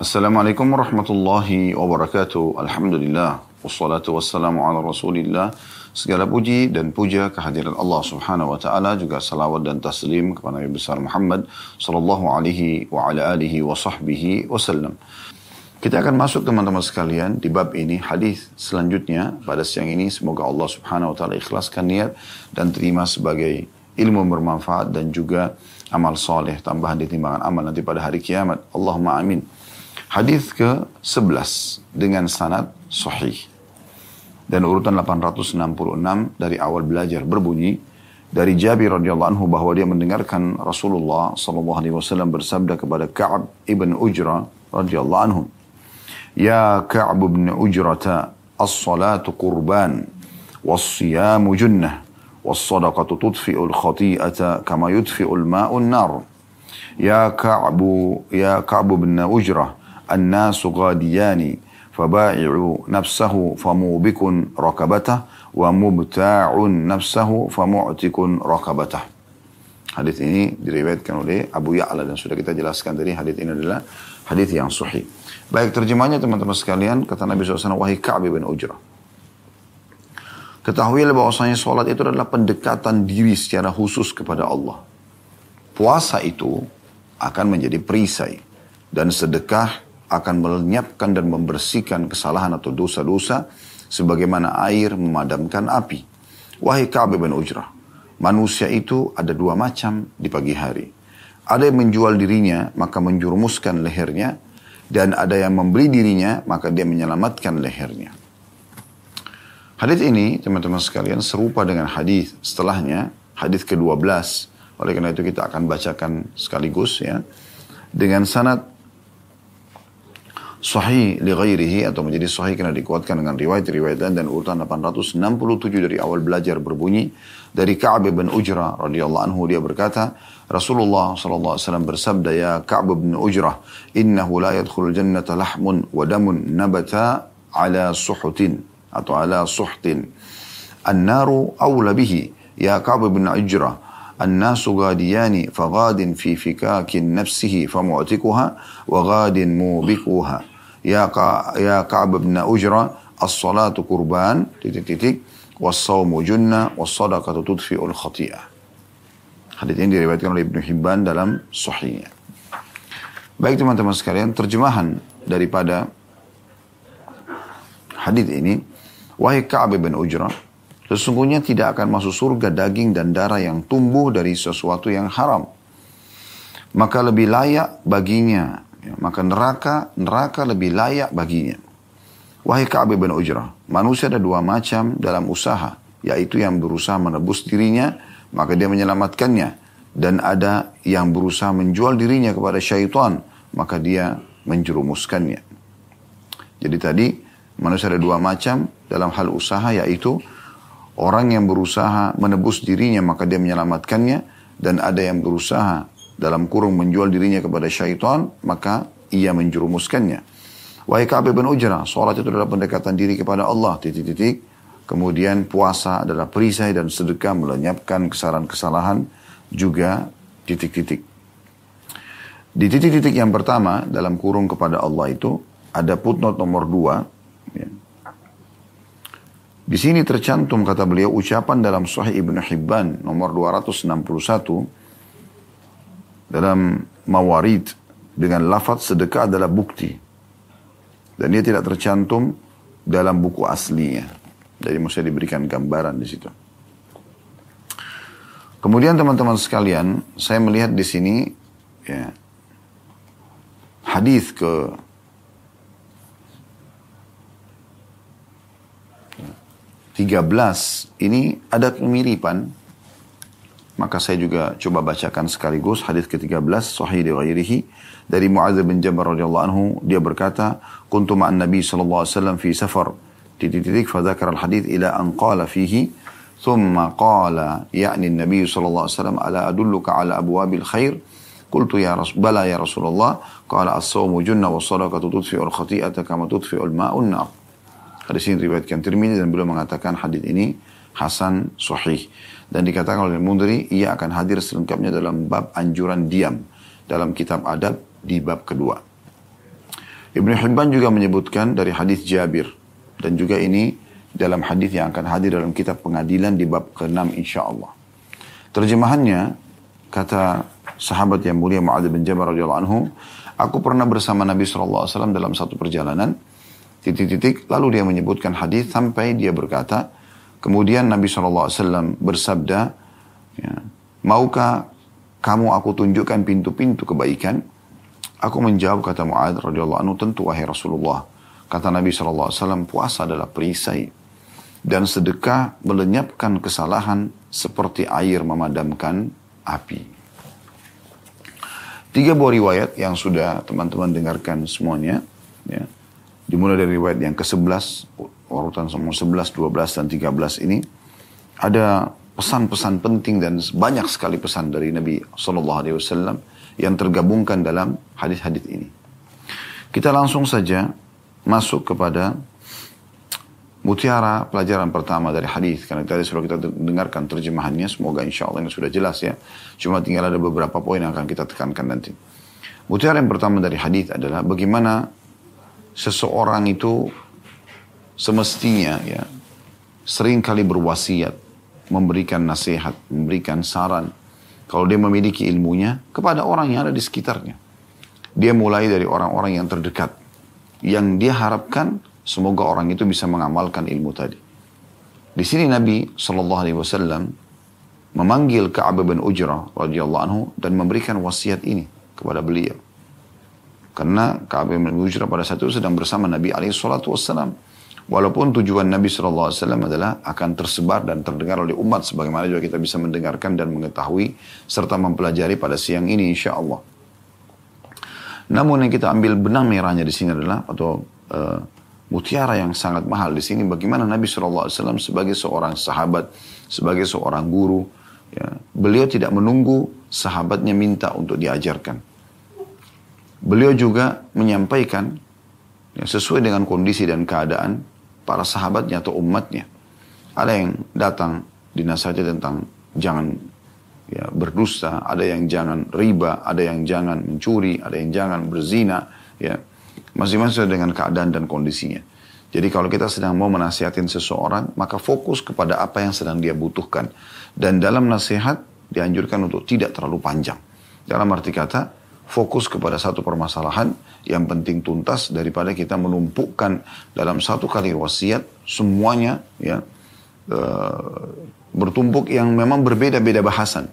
Assalamualaikum warahmatullahi wabarakatuh. Alhamdulillah. Wassalatu wassalamu ala rasulillah. Segala puji dan puja kehadiran Allah subhanahu wa ta'ala. Juga salawat dan taslim kepada Nabi besar Muhammad sallallahu alaihi wa ala alihi wa sahbihi wasallam. Kita akan masuk teman-teman sekalian di bab ini hadis selanjutnya pada siang ini semoga Allah Subhanahu wa taala ikhlaskan niat dan terima sebagai ilmu bermanfaat dan juga amal soleh tambahan di timbangan amal nanti pada hari kiamat. Allahumma amin. Hadis ke-11 dengan sanad sahih. Dan urutan 866 dari awal belajar berbunyi dari Jabir radhiyallahu anhu bahwa dia mendengarkan Rasulullah sallallahu alaihi wasallam bersabda kepada Ka'ab ibn Ujra radhiyallahu anhu. Ya Ka'ab ibn Ujrata as-salatu qurban was-siyamu junnah was-sadaqatu tudfi'ul khati'ata kama yudfi'ul ma'u an-nar. Ya Ka'ab ya Ka'ab ibn Ujrah الناس غاديان فبائع نفسه فموبك ركبته ومبتاع نفسه فمعتق ركبته Hadis ini diriwayatkan oleh Abu Ya'la dan sudah kita jelaskan tadi hadis ini adalah hadis yang sahih. Baik terjemahnya teman-teman sekalian kata Nabi SAW wahai Ka'ab bin Ujrah. Ketahuilah bahwasanya sholat itu adalah pendekatan diri secara khusus kepada Allah. Puasa itu akan menjadi perisai dan sedekah akan melenyapkan dan membersihkan kesalahan atau dosa-dosa sebagaimana air memadamkan api. Wahai Ka'ab bin Ujrah, manusia itu ada dua macam di pagi hari. Ada yang menjual dirinya maka menjurumuskan lehernya dan ada yang membeli dirinya maka dia menyelamatkan lehernya. Hadis ini teman-teman sekalian serupa dengan hadis setelahnya, hadis ke-12. Oleh karena itu kita akan bacakan sekaligus ya. Dengan sanad sahih li ghairihi atau menjadi sahih karena dikuatkan dengan riwayat-riwayat dan urutan 867 dari awal belajar berbunyi dari Ka'ab bin Ujrah radhiyallahu anhu dia berkata Rasulullah sallallahu alaihi wasallam bersabda ya Ka'ab bin Ujrah innahu la yadkhulul jannata lahmun wa damun nabata ala suhutin atau ala suhtin an-naru awla bihi ya Ka'ab bin Ujrah الناس غاديان فغاد في فكاك نفسه فمعتقها وغاد موبكها ya ka ya Ka'ab bin Ujra as-salatu kurban titik titik was-saumu junna was-sadaqatu tudfi'ul khathiyah. Hadis ini diriwayatkan oleh Ibnu Hibban dalam sahihnya. Baik teman-teman sekalian, terjemahan daripada hadis ini, wahai Ka'ab bin Ujra, sesungguhnya tidak akan masuk surga daging dan darah yang tumbuh dari sesuatu yang haram. Maka lebih layak baginya Ya, maka neraka, neraka lebih layak baginya. Wahai Ka'ab bin Ujrah, manusia ada dua macam dalam usaha, yaitu yang berusaha menebus dirinya, maka dia menyelamatkannya. Dan ada yang berusaha menjual dirinya kepada syaitan, maka dia menjerumuskannya. Jadi tadi manusia ada dua macam dalam hal usaha, yaitu Orang yang berusaha menebus dirinya maka dia menyelamatkannya dan ada yang berusaha dalam kurung menjual dirinya kepada syaitan maka ia menjerumuskannya. Wahai Ka'ab bin Ujrah, sholat itu adalah pendekatan diri kepada Allah, titik-titik. Kemudian puasa adalah perisai dan sedekah melenyapkan kesalahan-kesalahan juga titik-titik. Di titik-titik yang pertama dalam kurung kepada Allah itu ada footnote nomor dua. Ya. Di sini tercantum kata beliau ucapan dalam Sahih Ibn Hibban nomor 261 dalam Mawarid dengan lafaz sedekah adalah bukti. Dan dia tidak tercantum dalam buku aslinya. Jadi mesti diberikan gambaran di situ. Kemudian teman-teman sekalian, saya melihat di sini ya, hadis ke 13 ini ada kemiripan maka saya juga coba bacakan sekaligus hadis ke-13 sahih di ghairihi dari Muadz bin Jabal radhiyallahu anhu dia berkata kuntu ma'an nabi sallallahu alaihi wasallam fi safar titik-titik fa dzakara al-hadits ila an qala fihi thumma qala ya'ni an-nabi sallallahu alaihi wasallam ala adulluka ala abwabil khair قلت يا رسول بلى يا رسول الله قال الصوم جنة والصدقة تطفئ الخطيئة كما تطفئ الماء النار Hadis ini riwayatkan Tirmidzi dan beliau mengatakan hadis ini hasan sahih dan dikatakan oleh Mundri ia akan hadir selengkapnya dalam bab anjuran diam dalam kitab adab di bab kedua. Ibnu Hibban juga menyebutkan dari hadis Jabir dan juga ini dalam hadis yang akan hadir dalam kitab pengadilan di bab ke-6 insyaallah. Terjemahannya kata sahabat yang mulia Muadz bin Jabal radhiyallahu anhu, aku pernah bersama Nabi SAW dalam satu perjalanan titik-titik lalu dia menyebutkan hadis sampai dia berkata kemudian Nabi SAW bersabda ya, maukah kamu aku tunjukkan pintu-pintu kebaikan? Aku menjawab kata Muad radhiyallahu tentu wahai Rasulullah. Kata Nabi SAW puasa adalah perisai dan sedekah melenyapkan kesalahan seperti air memadamkan api. Tiga buah riwayat yang sudah teman-teman dengarkan semuanya ya. Dimulai dari riwayat yang ke-11, urutan semua 11, 12, dan 13 ini, ada pesan-pesan penting dan banyak sekali pesan dari Nabi Sallallahu Alaihi Wasallam yang tergabungkan dalam hadis-hadis ini. Kita langsung saja masuk kepada mutiara pelajaran pertama dari hadis. Karena tadi sudah kita dengarkan terjemahannya semoga insya Allah ini sudah jelas ya. Cuma tinggal ada beberapa poin yang akan kita tekankan nanti. Mutiara yang pertama dari hadis adalah bagaimana seseorang itu semestinya ya sering kali berwasiat, memberikan nasihat, memberikan saran kalau dia memiliki ilmunya kepada orang yang ada di sekitarnya. Dia mulai dari orang-orang yang terdekat yang dia harapkan semoga orang itu bisa mengamalkan ilmu tadi. Di sini Nabi Shallallahu Alaihi Wasallam memanggil Ka'ab bin Ujrah radhiyallahu anhu dan memberikan wasiat ini kepada beliau. Karena Ka'ab bin Ujrah pada saat itu sedang bersama Nabi alaihi salatu wassalam. Walaupun tujuan Nabi SAW adalah akan tersebar dan terdengar oleh umat sebagaimana juga kita bisa mendengarkan dan mengetahui serta mempelajari pada siang ini insya Allah. Namun yang kita ambil benang merahnya di sini adalah atau uh, mutiara yang sangat mahal di sini bagaimana Nabi SAW sebagai seorang sahabat, sebagai seorang guru, ya, beliau tidak menunggu sahabatnya minta untuk diajarkan. Beliau juga menyampaikan ya, sesuai dengan kondisi dan keadaan para sahabatnya atau umatnya. Ada yang datang dinasihati tentang jangan ya, berdusta, ada yang jangan riba, ada yang jangan mencuri, ada yang jangan berzina, ya masing-masing dengan keadaan dan kondisinya. Jadi kalau kita sedang mau menasihatin seseorang, maka fokus kepada apa yang sedang dia butuhkan. Dan dalam nasihat dianjurkan untuk tidak terlalu panjang. Dalam arti kata, fokus kepada satu permasalahan yang penting tuntas daripada kita menumpukkan dalam satu kali wasiat semuanya ya uh, bertumpuk yang memang berbeda-beda bahasan.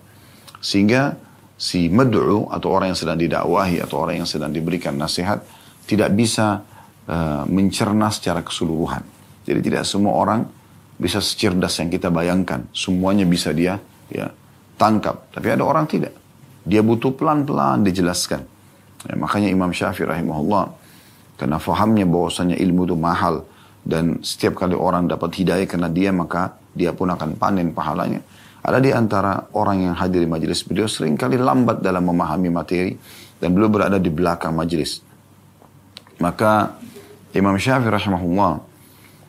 Sehingga si med'u atau orang yang sedang didakwahi atau orang yang sedang diberikan nasihat tidak bisa uh, mencerna secara keseluruhan. Jadi tidak semua orang bisa secerdas yang kita bayangkan. Semuanya bisa dia ya tangkap. Tapi ada orang tidak dia butuh pelan-pelan dijelaskan. Ya, makanya Imam Syafi'i rahimahullah karena fahamnya bahwasanya ilmu itu mahal dan setiap kali orang dapat hidayah karena dia maka dia pun akan panen pahalanya. Ada di antara orang yang hadir di majelis beliau sering kali lambat dalam memahami materi dan beliau berada di belakang majelis. Maka Imam Syafi'i rahimahullah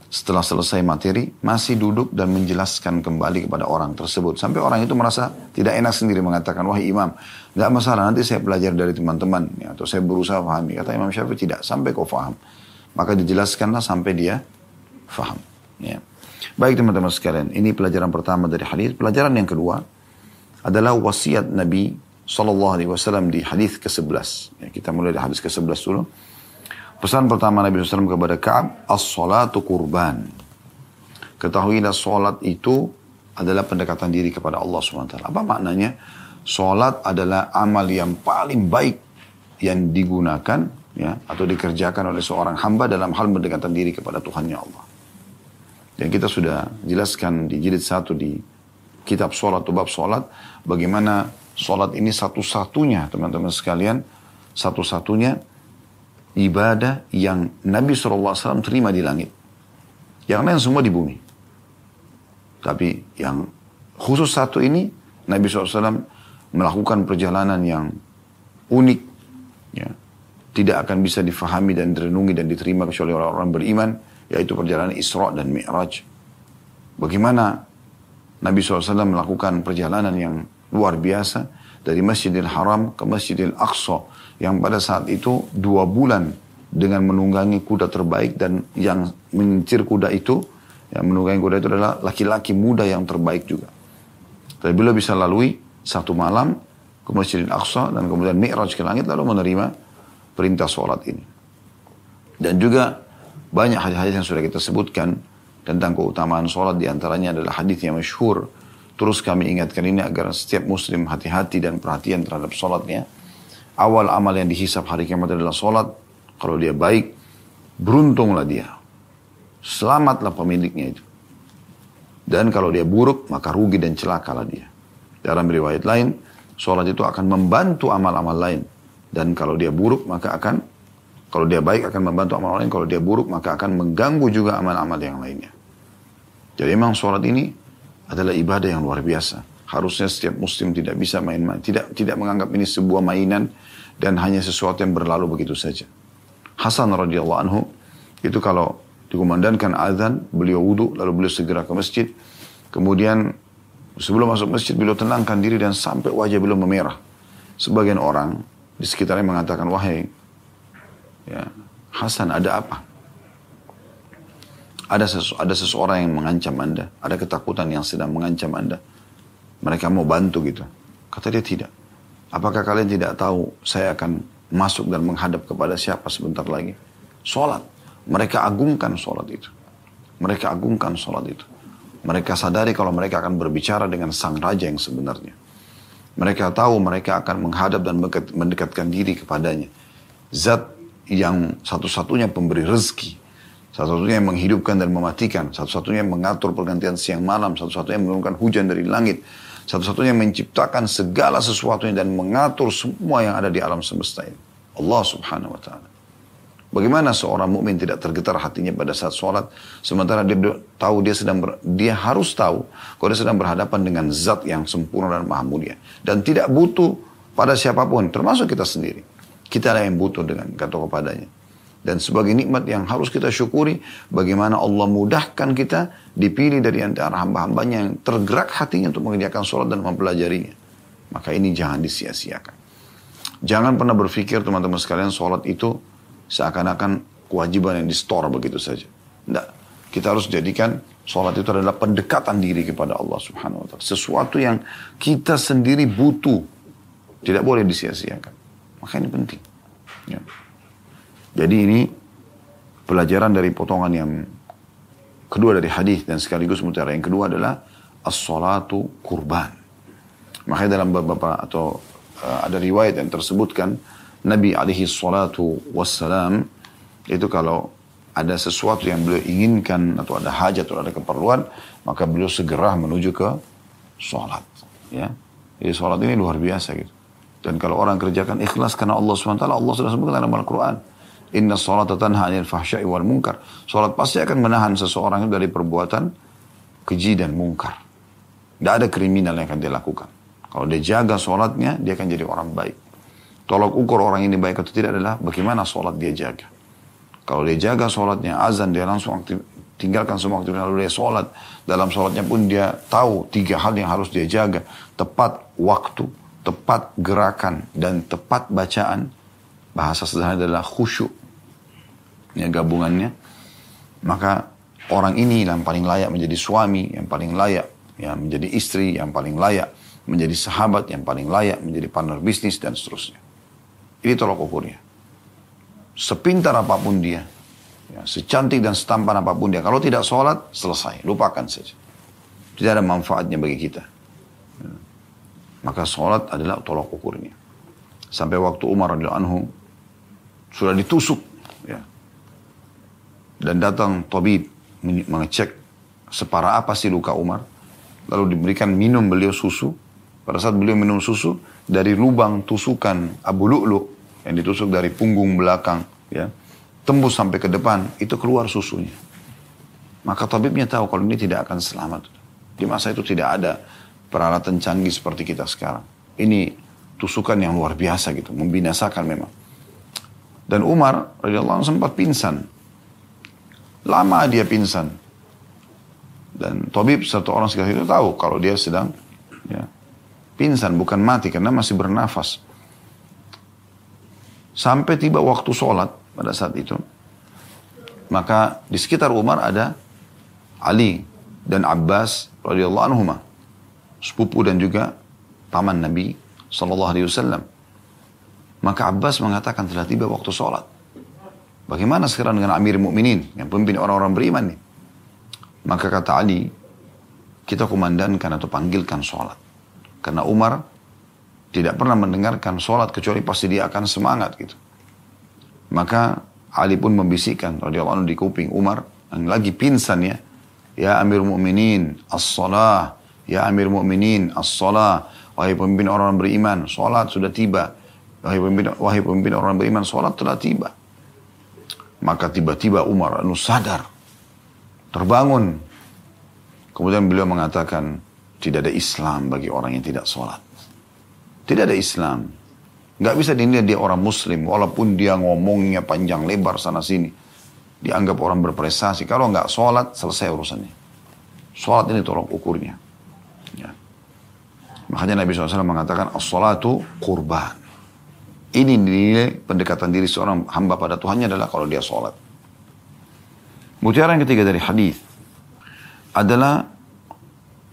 setelah selesai materi, masih duduk dan menjelaskan kembali kepada orang tersebut. Sampai orang itu merasa tidak enak sendiri mengatakan, wah imam, nggak masalah, nanti saya belajar dari teman-teman, ya, atau saya berusaha pahami. Kata Imam Syafi'i, tidak, sampai kau faham. Maka dijelaskanlah sampai dia faham. Ya. Baik teman-teman sekalian, ini pelajaran pertama dari hadis. Pelajaran yang kedua adalah wasiat Nabi Sallallahu Alaihi Wasallam di hadis ke-11. Ya, kita mulai dari hadis ke-11 dulu. Pesan pertama Nabi SAW kepada Ka'ab, as-salatu kurban. Ketahuilah solat itu adalah pendekatan diri kepada Allah SWT. Apa maknanya? Solat adalah amal yang paling baik yang digunakan ya atau dikerjakan oleh seorang hamba dalam hal mendekatkan diri kepada Tuhannya Allah. Dan kita sudah jelaskan di jilid satu di kitab solat atau bab solat, bagaimana solat ini satu-satunya teman-teman sekalian, satu-satunya ibadah yang Nabi SAW terima di langit. Yang lain semua di bumi. Tapi yang khusus satu ini, Nabi SAW melakukan perjalanan yang unik. Ya. Tidak akan bisa difahami dan direnungi dan diterima kecuali orang-orang beriman. Yaitu perjalanan Isra dan Mi'raj. Bagaimana Nabi SAW melakukan perjalanan yang luar biasa dari Masjidil Haram ke Masjidil Aqsa yang pada saat itu dua bulan dengan menunggangi kuda terbaik dan yang mengincir kuda itu, yang menunggangi kuda itu adalah laki-laki muda yang terbaik juga. Tapi beliau bisa lalui satu malam ke Masjidil Aqsa dan kemudian mi'raj ke langit lalu menerima perintah sholat ini. Dan juga banyak hadis-hadis yang sudah kita sebutkan tentang keutamaan sholat di antaranya adalah hadis yang masyhur. Terus kami ingatkan ini agar setiap muslim hati-hati dan perhatian terhadap sholatnya. Awal amal yang dihisap hari kiamat adalah sholat. Kalau dia baik, beruntunglah dia. Selamatlah pemiliknya itu. Dan kalau dia buruk, maka rugi dan celakalah dia. Dalam riwayat lain, sholat itu akan membantu amal-amal lain. Dan kalau dia buruk, maka akan, kalau dia baik akan membantu amal lain. Kalau dia buruk, maka akan mengganggu juga amal-amal yang lainnya. Jadi memang sholat ini adalah ibadah yang luar biasa. Harusnya setiap muslim tidak bisa main-main, tidak tidak menganggap ini sebuah mainan dan hanya sesuatu yang berlalu begitu saja. Hasan radhiyallahu anhu itu kalau dikumandangkan azan, beliau wudhu, lalu beliau segera ke masjid. Kemudian sebelum masuk masjid beliau tenangkan diri dan sampai wajah beliau memerah. Sebagian orang di sekitarnya mengatakan, wahai ya, Hasan ada apa? Ada, sesu, ada seseorang yang mengancam anda, ada ketakutan yang sedang mengancam anda. Mereka mau bantu gitu. Kata dia tidak. Apakah kalian tidak tahu saya akan masuk dan menghadap kepada siapa sebentar lagi? Sholat. Mereka agungkan sholat itu. Mereka agungkan sholat itu. Mereka sadari kalau mereka akan berbicara dengan sang raja yang sebenarnya. Mereka tahu mereka akan menghadap dan mendekatkan diri kepadanya. Zat yang satu-satunya pemberi rezeki. Satu-satunya yang menghidupkan dan mematikan. Satu-satunya yang mengatur pergantian siang malam. Satu-satunya yang menurunkan hujan dari langit. Satu-satunya yang menciptakan segala sesuatunya dan mengatur semua yang ada di alam semesta ini. Allah subhanahu wa ta'ala. Bagaimana seorang mukmin tidak tergetar hatinya pada saat sholat, sementara dia tahu dia sedang ber, dia harus tahu kalau dia sedang berhadapan dengan zat yang sempurna dan maha mulia dan tidak butuh pada siapa pun, termasuk kita sendiri. Kita lah yang butuh dengan kata kepadanya. Dan sebagai nikmat yang harus kita syukuri, bagaimana Allah mudahkan kita dipilih dari antara hamba-hambanya yang tergerak hatinya untuk mengerjakan sholat dan mempelajarinya. Maka ini jangan disia-siakan. Jangan pernah berpikir teman-teman sekalian sholat itu seakan-akan kewajiban yang di store begitu saja. Tidak. Kita harus jadikan sholat itu adalah pendekatan diri kepada Allah subhanahu wa ta'ala. Sesuatu yang kita sendiri butuh. Tidak boleh disia-siakan. Maka ini penting. Ya. Jadi ini pelajaran dari potongan yang kedua dari hadis dan sekaligus mutiara yang kedua adalah as-salatu kurban. Makanya dalam beberapa atau uh, ada riwayat yang tersebutkan Nabi alaihi salatu wassalam itu kalau ada sesuatu yang beliau inginkan atau ada hajat atau ada keperluan, maka beliau segera menuju ke sholat. Ya. Jadi sholat ini luar biasa gitu. Dan kalau orang kerjakan ikhlas karena Allah SWT, Allah sudah sebutkan dalam Al-Quran. Inna sholat tanha anil fahsyai wal munkar. Sholat pasti akan menahan seseorang dari perbuatan keji dan mungkar. Tidak ada kriminal yang akan dia lakukan. Kalau dia jaga sholatnya, dia akan jadi orang baik. Tolak ukur orang ini baik atau tidak adalah bagaimana sholat dia jaga. Kalau dia jaga sholatnya azan dia langsung aktif, tinggalkan semua aktivitas lalu dia sholat. Dalam sholatnya pun dia tahu tiga hal yang harus dia jaga. Tepat waktu, tepat gerakan, dan tepat bacaan. Bahasa sederhana adalah khusyuk. Ya, gabungannya. Maka orang ini yang paling layak menjadi suami, yang paling layak ya, menjadi istri, yang paling layak menjadi sahabat, yang paling layak menjadi partner bisnis, dan seterusnya. Ini tolok ukurnya. Sepintar apa pun dia, ya, secantik dan setampan apa pun dia, kalau tidak sholat, selesai, lupakan saja. Tidak ada manfaatnya bagi kita. Ya. Maka sholat adalah tolok ukurnya. Sampai waktu Umar radhiyallahu anhu sudah ditusuk. Dan datang tabib mengecek separah apa sih luka Umar. Lalu diberikan minum beliau susu. Pada saat beliau minum susu, dari lubang tusukan Abu Lu'lu yang ditusuk dari punggung belakang ya tembus sampai ke depan itu keluar susunya. Maka tabibnya tahu kalau ini tidak akan selamat. Di masa itu tidak ada peralatan canggih seperti kita sekarang. Ini tusukan yang luar biasa gitu membinasakan memang. Dan Umar radhiyallahu sempat pingsan lama dia pingsan dan tabib satu orang sekitar itu tahu kalau dia sedang ya, Pingsan bukan mati karena masih bernafas. Sampai tiba waktu sholat, pada saat itu. Maka di sekitar Umar ada Ali dan Abbas radhiyallahu anhuma, sepupu dan juga paman Nabi sallallahu alaihi wasallam. Maka Abbas mengatakan telah tiba waktu sholat. Bagaimana sekarang dengan Amir Mukminin yang pemimpin orang-orang beriman nih? Maka kata Ali, kita kumandankan atau panggilkan sholat. Karena Umar tidak pernah mendengarkan sholat kecuali pasti dia akan semangat gitu. Maka Ali pun membisikkan radhiyallahu anhu di kuping Umar yang lagi pingsan ya. Ya Amir Mukminin, as-salah. Ya Amir Mukminin, as-salah. Wahai pemimpin orang beriman, sholat sudah tiba. Wahai pemimpin, wahai pemimpin orang beriman, sholat telah tiba. Maka tiba-tiba Umar anu sadar. Terbangun. Kemudian beliau mengatakan, tidak ada Islam bagi orang yang tidak sholat. Tidak ada Islam. Nggak bisa dinilai dia orang muslim. Walaupun dia ngomongnya panjang lebar sana sini. Dianggap orang berprestasi. Kalau nggak sholat, selesai urusannya. Sholat ini tolong ukurnya. Ya. Makanya Nabi SAW mengatakan, As-salatu kurban. Ini dinilai pendekatan diri seorang hamba pada Tuhannya adalah kalau dia sholat. Mutiara yang ketiga dari hadis adalah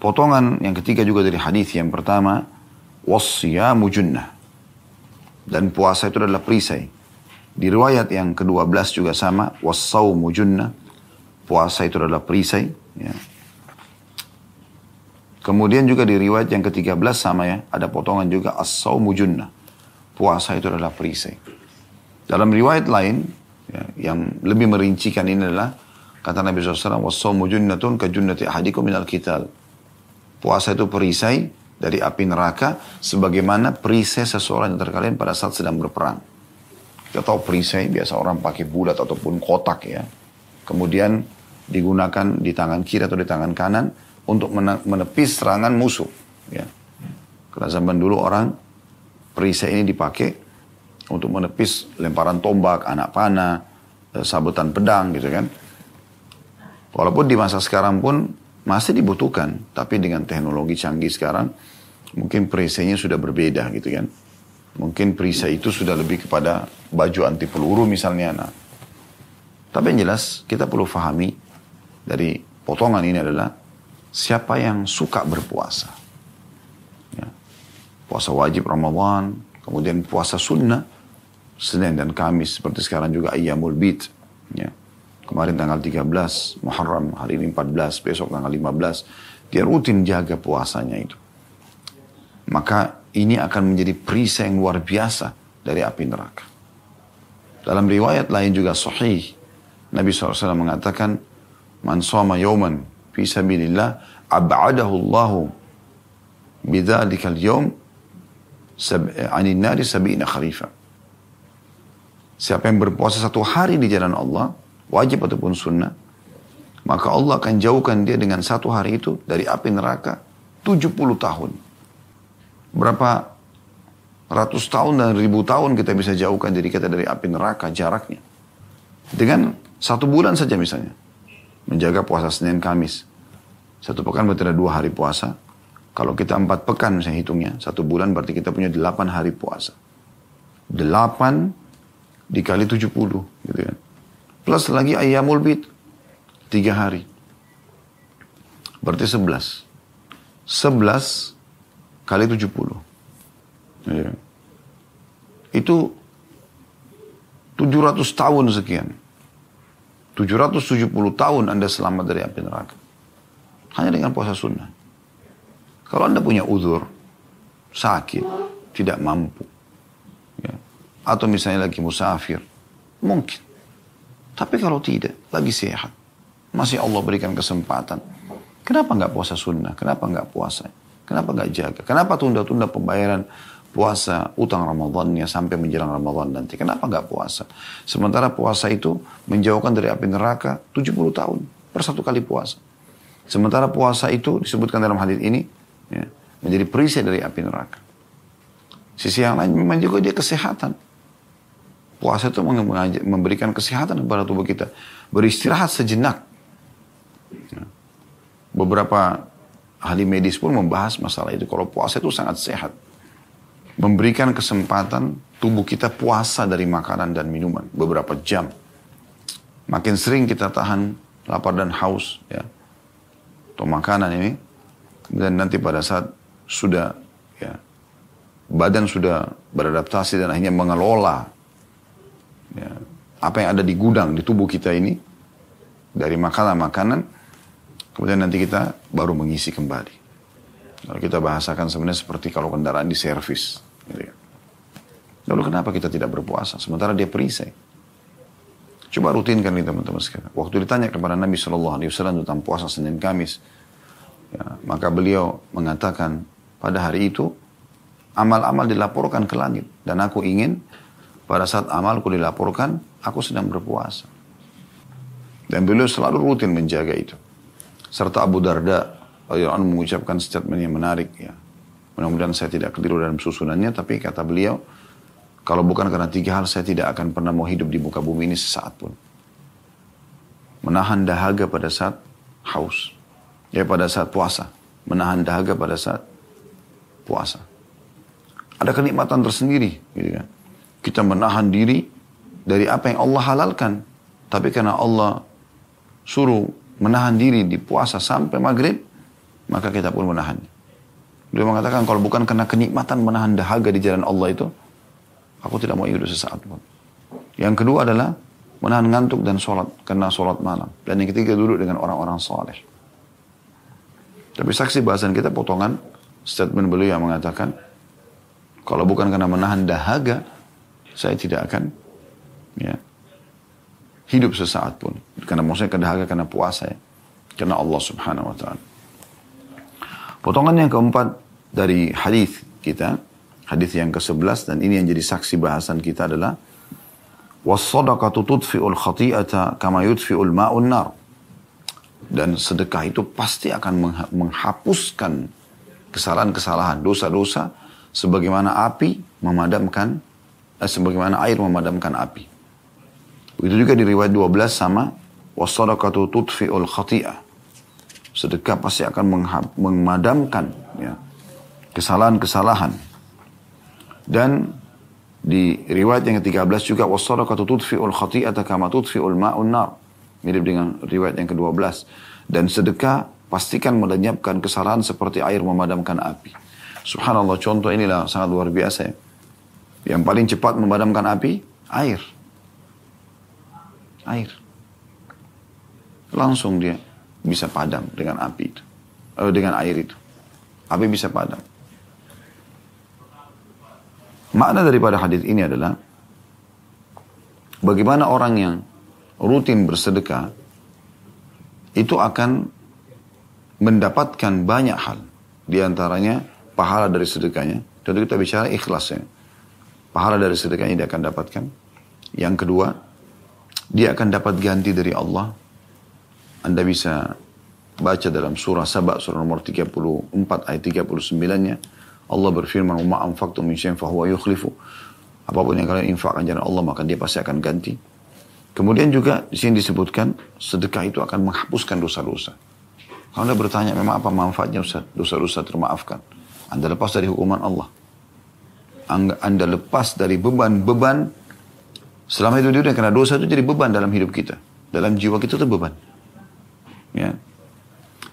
potongan yang ketiga juga dari hadis yang pertama wasyamu junnah dan puasa itu adalah perisai. Di riwayat yang ke-12 juga sama wasaumu junnah puasa itu adalah perisai ya. Kemudian juga di riwayat yang ke-13 sama ya, ada potongan juga as-saumu junnah puasa itu adalah perisai. Dalam riwayat lain ya, yang lebih merincikan ini adalah kata Nabi SAW, kital." Puasa itu perisai dari api neraka sebagaimana perisai seseorang yang terkalian pada saat sedang berperang. Kita tahu perisai biasa orang pakai bulat ataupun kotak ya. Kemudian digunakan di tangan kiri atau di tangan kanan untuk menepis serangan musuh. Ya. Karena zaman dulu orang perisai ini dipakai untuk menepis lemparan tombak, anak panah, eh, sabetan pedang gitu kan. Walaupun di masa sekarang pun masih dibutuhkan, tapi dengan teknologi canggih sekarang mungkin perisainya sudah berbeda gitu kan. Mungkin perisai itu sudah lebih kepada baju anti peluru misalnya. Nah. Tapi yang jelas kita perlu fahami dari potongan ini adalah siapa yang suka berpuasa puasa wajib Ramadan, kemudian puasa sunnah, Senin dan Kamis, seperti sekarang juga Ayyamul Bid. Ya. Kemarin tanggal 13 Muharram, hari ini 14, besok tanggal 15. Dia rutin jaga puasanya itu. Maka ini akan menjadi perisai yang luar biasa dari api neraka. Dalam riwayat lain juga sahih, Nabi SAW mengatakan, Man soma yawman fi sabilillah, ab'adahu Allahu bidhalikal yawm anin nari sabi'ina khalifa. Siapa yang berpuasa satu hari di jalan Allah, wajib ataupun sunnah, maka Allah akan jauhkan dia dengan satu hari itu dari api neraka 70 tahun. Berapa ratus tahun dan ribu tahun kita bisa jauhkan diri kita dari api neraka jaraknya. Dengan satu bulan saja misalnya. Menjaga puasa Senin Kamis. Satu pekan berarti ada dua hari puasa. Kalau kita empat pekan saya hitungnya, satu bulan berarti kita punya delapan hari puasa. Delapan dikali tujuh puluh, gitu kan. Plus lagi ayamul bid, tiga hari. Berarti sebelas. Sebelas kali tujuh puluh. Ya. Itu tujuh ratus tahun sekian. Tujuh ratus tujuh puluh tahun Anda selamat dari api neraka. Hanya dengan puasa sunnah. Kalau Anda punya uzur, sakit, tidak mampu, ya, atau misalnya lagi musafir, mungkin. Tapi kalau tidak, lagi sehat, masih Allah berikan kesempatan. Kenapa nggak puasa sunnah? Kenapa nggak puasa? Kenapa nggak jaga? Kenapa tunda-tunda pembayaran puasa utang Ramadannya sampai menjelang Ramadan nanti? Kenapa nggak puasa? Sementara puasa itu menjauhkan dari api neraka 70 tahun per satu kali puasa. Sementara puasa itu disebutkan dalam hadis ini ya, menjadi perisai dari api neraka. Sisi yang lain memang juga dia kesehatan. Puasa itu memberikan kesehatan kepada tubuh kita. Beristirahat sejenak. Ya. Beberapa ahli medis pun membahas masalah itu. Kalau puasa itu sangat sehat. memberikan kesempatan tubuh kita puasa dari makanan dan minuman beberapa jam. Makin sering kita tahan lapar dan haus ya. Atau makanan ini dan nanti pada saat sudah ya badan sudah beradaptasi dan akhirnya mengelola ya, apa yang ada di gudang di tubuh kita ini dari makanan-makanan kemudian nanti kita baru mengisi kembali. Kalau kita bahasakan sebenarnya seperti kalau kendaraan di servis. Gitu ya. Lalu kenapa kita tidak berpuasa? Sementara dia perisai. Coba rutinkan nih teman-teman sekalian. Waktu ditanya kepada Nabi Shallallahu Alaihi Wasallam tentang puasa Senin Kamis, ya, maka beliau mengatakan pada hari itu amal-amal dilaporkan ke langit dan aku ingin pada saat amalku dilaporkan aku sedang berpuasa. Dan beliau selalu rutin menjaga itu. Serta Abu Darda Radhiyallahu mengucapkan statement yang menarik ya. Mudah-mudahan saya tidak keliru dalam susunannya, tapi kata beliau, kalau bukan karena tiga hal, saya tidak akan pernah mau hidup di muka bumi ini sesaat pun. Menahan dahaga pada saat haus. Ya pada saat puasa. Menahan dahaga pada saat puasa. Ada kenikmatan tersendiri. Gitu kan. Kita menahan diri dari apa yang Allah halalkan. Tapi karena Allah suruh menahan diri di puasa sampai maghrib, maka kita pun menahan. Beliau mengatakan kalau bukan karena kenikmatan menahan dahaga di jalan Allah itu, aku tidak mau hidup sesaat pun. Yang kedua adalah menahan ngantuk dan sholat karena sholat malam. Dan yang ketiga duduk dengan orang-orang soleh. Tapi saksi bahasan kita potongan statement beliau yang mengatakan, kalau bukan karena menahan dahaga, saya tidak akan ya, hidup sesaat pun. Karena maksudnya kedahaga karena puasa ya. Karena Allah subhanahu wa ta'ala. Potongan yang keempat dari hadis kita, hadis yang ke-11 dan ini yang jadi saksi bahasan kita adalah was-sadaqatu tudfi'ul khati'ata kama yudfi'ul ma'un nar. Dan sedekah itu pasti akan menghapuskan kesalahan-kesalahan, dosa-dosa sebagaimana api memadamkan eh, sebagaimana air memadamkan api. Begitu juga di riwayat 12 sama was-sadaqatu tudfi'ul khati'ah sedekah pasti akan memadamkan ya, kesalahan-kesalahan. Dan di riwayat yang ke-13 juga wasadaqatu tudfi'ul khati'ata kama tudfi'ul ma'un nar. Mirip dengan riwayat yang ke-12. Dan sedekah pastikan melenyapkan kesalahan seperti air memadamkan api. Subhanallah contoh inilah sangat luar biasa ya. Yang paling cepat memadamkan api, air. Air. Langsung dia bisa padam dengan api itu. Eh, dengan air itu. Api bisa padam. Makna daripada hadis ini adalah bagaimana orang yang rutin bersedekah itu akan mendapatkan banyak hal. Di antaranya pahala dari sedekahnya. Tentu kita bicara ikhlasnya. Pahala dari sedekahnya dia akan dapatkan. Yang kedua, dia akan dapat ganti dari Allah anda bisa baca dalam surah Sabah surah nomor 34 ayat 39-nya. Allah berfirman, "Ma anfaqtum min syai'in fahuwa yukhlifu." Apa pun yang kalian infakkan jalan Allah, maka dia pasti akan ganti. Kemudian juga di sini disebutkan sedekah itu akan menghapuskan dosa-dosa. Kalau Anda bertanya, memang apa manfaatnya dosa-dosa termaafkan? Anda lepas dari hukuman Allah. Anda lepas dari beban-beban selama itu dia karena dosa itu jadi beban dalam hidup kita. Dalam jiwa kita itu beban. Ya.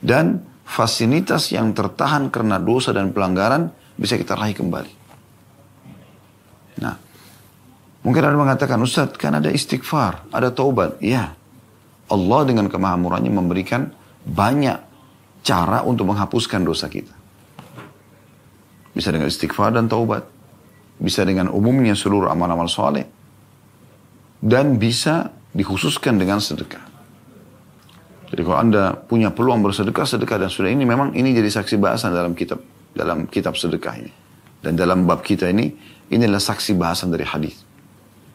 Dan fasilitas yang tertahan karena dosa dan pelanggaran bisa kita raih kembali. Nah, mungkin ada mengatakan, Ustaz, kan ada istighfar, ada taubat. Ya, Allah dengan kemahamurannya memberikan banyak cara untuk menghapuskan dosa kita. Bisa dengan istighfar dan taubat. Bisa dengan umumnya seluruh amal-amal soleh. Dan bisa dikhususkan dengan sedekah. Jadi kalau Anda punya peluang bersedekah, sedekah dan sudah ini memang ini jadi saksi bahasan dalam kitab dalam kitab sedekah ini. Dan dalam bab kita ini inilah saksi bahasan dari hadis.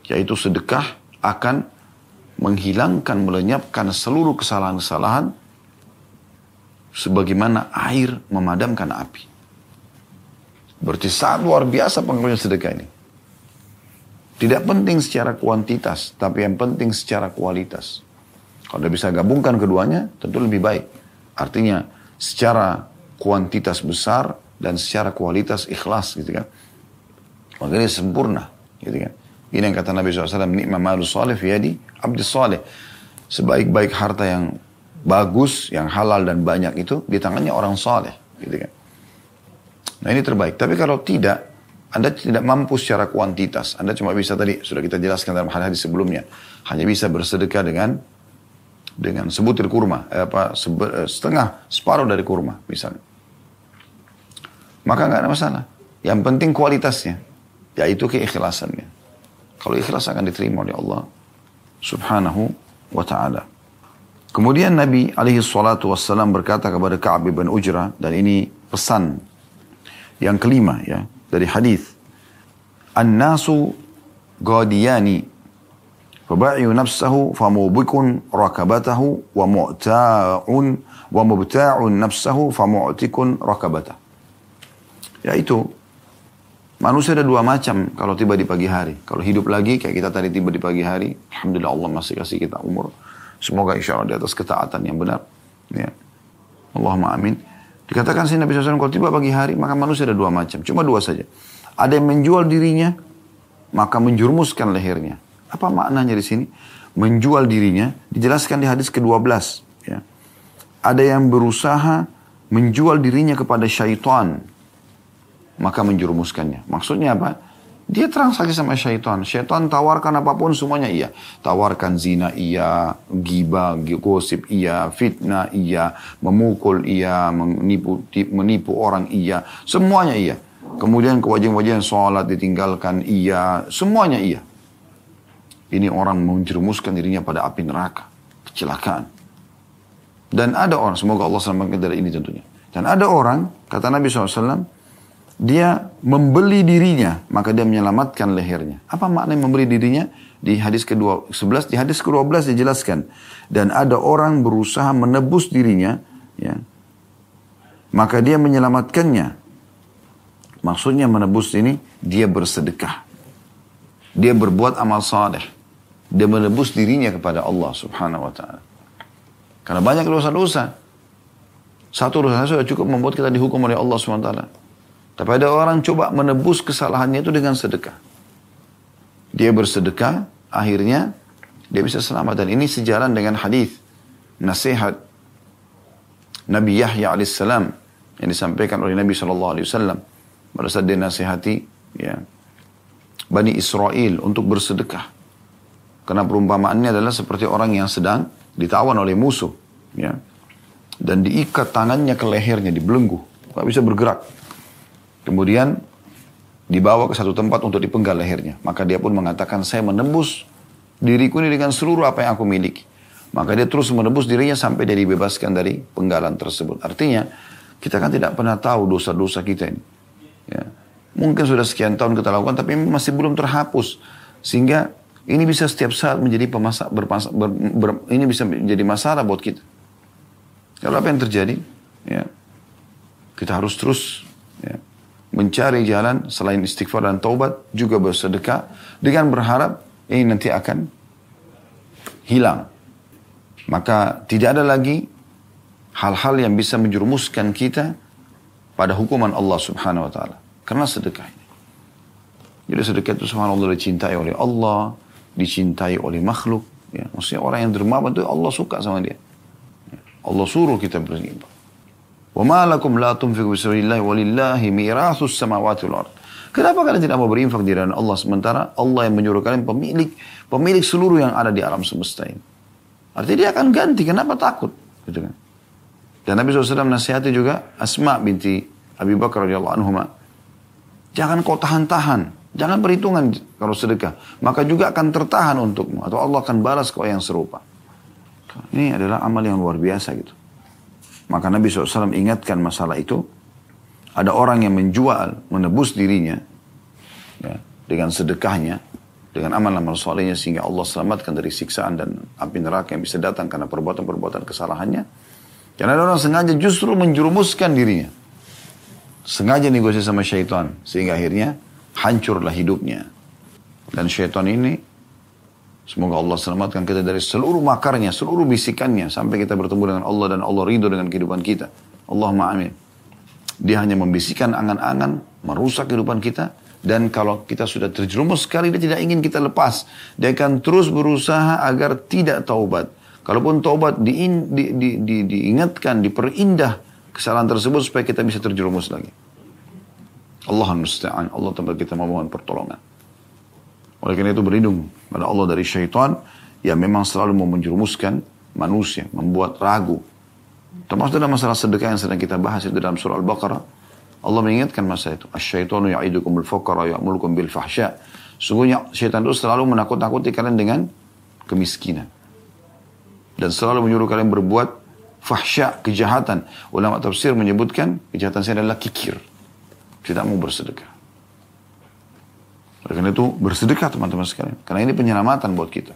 Yaitu sedekah akan menghilangkan, melenyapkan seluruh kesalahan-kesalahan sebagaimana air memadamkan api. Berarti sangat luar biasa pengaruhnya sedekah ini. Tidak penting secara kuantitas, tapi yang penting secara kualitas. Kalau bisa gabungkan keduanya, tentu lebih baik. Artinya, secara kuantitas besar dan secara kualitas ikhlas gitu kan. Maka dia sempurna. Gitu kan. Ini yang kata Nabi SAW, nikmah malu salih fiyadi abdi salih. Sebaik-baik harta yang bagus, yang halal dan banyak itu di tangannya orang saleh. Gitu kan. Nah ini terbaik. Tapi kalau tidak, anda tidak mampu secara kuantitas. Anda cuma bisa tadi, sudah kita jelaskan dalam hadis sebelumnya. Hanya bisa bersedekah dengan dengan sebutir kurma, eh, apa sebe, eh, setengah, separuh dari kurma misalnya. Maka nggak ada masalah. Yang penting kualitasnya, yaitu keikhlasannya. Kalau ikhlas akan diterima oleh Allah subhanahu wa ta'ala. Kemudian Nabi alaihi salatu wassalam berkata kepada Ka'ab bin Ujrah, dan ini pesan yang kelima ya, dari hadis. An-nasu gadiyani فباعي نفسه فموبك ركبته ومؤتاع ومبتاع نفسه فمعتك ركبته yaitu manusia ada dua macam kalau tiba di pagi hari. Kalau hidup lagi kayak kita tadi tiba di pagi hari Alhamdulillah Allah masih kasih kita umur. Semoga insya Allah di atas ketaatan yang benar. Ya. Allahumma amin. Dikatakan sih Nabi SAW kalau tiba pagi hari maka manusia ada dua macam. Cuma dua saja. Ada yang menjual dirinya maka menjurumuskan lehernya. Apa maknanya di sini? Menjual dirinya, dijelaskan di hadis ke-12. Ya. Ada yang berusaha menjual dirinya kepada syaitan, maka menjurumuskannya. Maksudnya apa? Dia transaksi sama syaitan. Syaitan tawarkan apa pun semuanya iya. Tawarkan zina iya, giba, gosip iya, fitnah iya, memukul iya, menipu, menipu orang iya. Semuanya iya. Kemudian kewajiban-kewajiban sholat ditinggalkan iya. Semuanya iya. Ini orang menjerumuskan dirinya pada api neraka. Kecelakaan. Dan ada orang, semoga Allah selamatkan dari ini tentunya. Dan ada orang, kata Nabi SAW, dia membeli dirinya, maka dia menyelamatkan lehernya. Apa makna membeli dirinya? Di hadis kedua 11, di hadis ke-12 dijelaskan. Dan ada orang berusaha menebus dirinya, ya, maka dia menyelamatkannya. Maksudnya menebus ini, dia bersedekah. Dia berbuat amal saleh. Dia menebus dirinya kepada Allah subhanahu wa ta'ala. Karena banyak dosa-dosa. Satu dosa sudah cukup membuat kita dihukum oleh Allah subhanahu wa ta'ala. Tapi ada orang coba menebus kesalahannya itu dengan sedekah. Dia bersedekah, akhirnya dia bisa selamat. Dan ini sejalan dengan hadis nasihat Nabi Yahya alaihissalam yang disampaikan oleh Nabi Shallallahu alaihi wasallam pada saat dia nasihati ya Bani Israel untuk bersedekah. Karena perumpamaannya adalah seperti orang yang sedang ditawan oleh musuh. Ya. Dan diikat tangannya ke lehernya, dibelenggu. Gak bisa bergerak. Kemudian dibawa ke satu tempat untuk dipenggal lehernya. Maka dia pun mengatakan, saya menembus diriku ini dengan seluruh apa yang aku miliki. Maka dia terus menembus dirinya sampai dia dibebaskan dari penggalan tersebut. Artinya, kita kan tidak pernah tahu dosa-dosa kita ini. Ya. Mungkin sudah sekian tahun kita lakukan, tapi masih belum terhapus. Sehingga ini bisa setiap saat menjadi pemasak, berpasa, ber, ber, ini bisa menjadi masalah buat kita. Kalau apa yang terjadi, ya, kita harus terus mencari jalan selain istighfar dan taubat, juga bersedekah dengan berharap ini nanti akan hilang. Maka tidak ada lagi hal-hal yang bisa menjerumuskan kita pada hukuman Allah subhanahu wa ta'ala. Karena sedekah ini. Jadi sedekah itu subhanallah dicintai oleh Allah, dicintai oleh makhluk. Ya. Maksudnya orang yang dermawan itu Allah suka sama dia. Allah suruh kita berinfak. Wa ma lakum la tunfiqu bisabilillah walillahi mirathus samawati wal ard. Kenapa kalian tidak mau berinfak di jalan Allah sementara Allah yang menyuruh kalian pemilik pemilik seluruh yang ada di alam semesta ini. Artinya dia akan ganti. Kenapa takut? Gitu kan. Dan Nabi SAW nasihati juga Asma binti Abi Bakar radhiyallahu anhu. Jangan kau tahan-tahan. Jangan perhitungan kalau sedekah. Maka juga akan tertahan untukmu. Atau Allah akan balas kau yang serupa. Ini adalah amal yang luar biasa gitu. Maka Nabi SAW ingatkan masalah itu. Ada orang yang menjual, menebus dirinya. Ya, dengan sedekahnya. Dengan amal-amal solehnya. Sehingga Allah selamatkan dari siksaan dan api neraka yang bisa datang karena perbuatan-perbuatan kesalahannya. Karena ada orang sengaja justru menjerumuskan dirinya. Sengaja negosiasi sama syaitan. Sehingga akhirnya hancurlah hidupnya. Dan syaitan ini, semoga Allah selamatkan kita dari seluruh makarnya, seluruh bisikannya, sampai kita bertemu dengan Allah dan Allah ridho dengan kehidupan kita. Allahumma amin. Dia hanya membisikkan angan-angan, merusak kehidupan kita, Dan kalau kita sudah terjerumus sekali, dia tidak ingin kita lepas. Dia akan terus berusaha agar tidak taubat. Kalaupun taubat di, di, di, di, diingatkan, diperindah kesalahan tersebut supaya kita bisa terjerumus lagi. Allah musta'an. Allah tempat kita memohon pertolongan. Oleh karena itu berlindung pada Allah dari syaitan yang memang selalu mau menjerumuskan manusia, membuat ragu. Termasuk dalam masalah sedekah yang sedang kita bahas itu dalam surah Al-Baqarah. Allah mengingatkan masa itu. Asyaitonu ya'idukum bil-faqara ya'mulukum bil-fahsya. Sungguhnya syaitan itu selalu menakut-nakuti kalian dengan kemiskinan dan selalu menyuruh kalian berbuat fahsya, kejahatan. Ulama tafsir menyebutkan kejahatan saya adalah kikir. Tidak mau bersedekah. Oleh karena itu bersedekah teman-teman sekalian. Karena ini penyelamatan buat kita.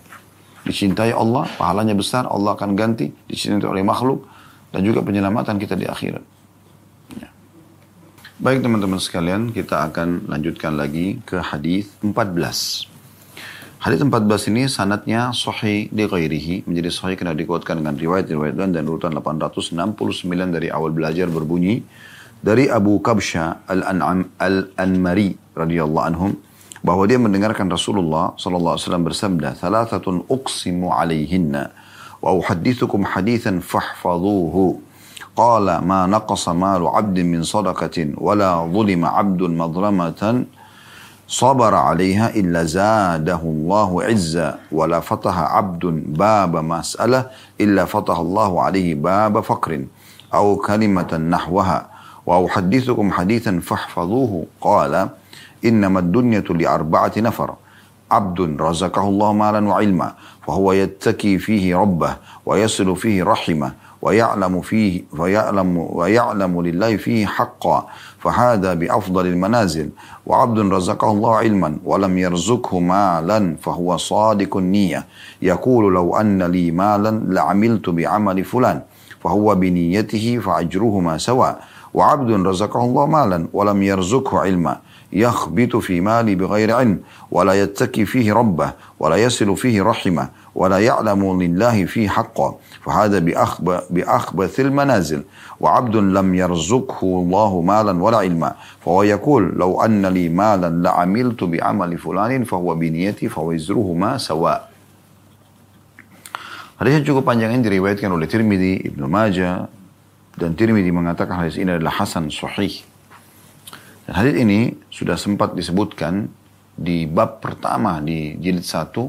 Dicintai Allah, pahalanya besar, Allah akan ganti. Dicintai oleh makhluk. Dan juga penyelamatan kita di akhirat. Ya. Baik teman-teman sekalian, kita akan lanjutkan lagi ke hadis 14. Hadis 14 ini sanatnya sahih di ghairihi, menjadi sahih karena dikuatkan dengan riwayat-riwayat dan urutan 869 dari awal belajar berbunyi dari Abu Kabsha Al-An'am Al-Anmari radhiyallahu anhum bahwa dia mendengarkan Rasulullah sallallahu alaihi wasallam bersabda, "Thalathatun uqsimu alaihinna wa uhaddithukum hadithan fahfadhuhu." Qala ma naqasa malu 'abdin min sadaqatin wala dhulima 'abdun madramatan sabara 'alaiha illa zadahu Allahu 'izza wala fataha 'abdun baba mas'alah illa fataha Allahu 'alaihi baba faqrin aw kalimatan nahwaha wa uhaddithukum hadithan fahfadhuhu qala إنما الدنيا لأربعة نفر. عبد رزقه الله مالا وعلما فهو يتكي فيه ربه ويصل فيه رحمه ويعلم فيه ويعلم ويعلم لله فيه حقا. فهذا بأفضل المنازل. وعبد رزقه الله علما ولم يرزقه مالا فهو صادق النية. يقول لو أن لي مالا لعملت بعمل فلان فهو بنيته فأجرهما سواء. وعبد رزقه الله مالا ولم يرزقه علما يخبط في مالي بغير علم ولا يتكي فيه ربه ولا يصل فيه رحمه ولا يعلم لله فيه حقا فهذا بأخبث المنازل وعبد لم يرزقه الله مالا ولا علما فهو يقول لو أن لي مالا لعملت بعمل فلان فهو بنيتي فوزرهما سواء Hadis yang cukup panjang ini diriwayatkan oleh Tirmidzi, Ibnu Majah, dan Tirmidzi mengatakan hadis ini adalah hasan sahih. Dan hadis ini sudah sempat disebutkan di bab pertama di jilid satu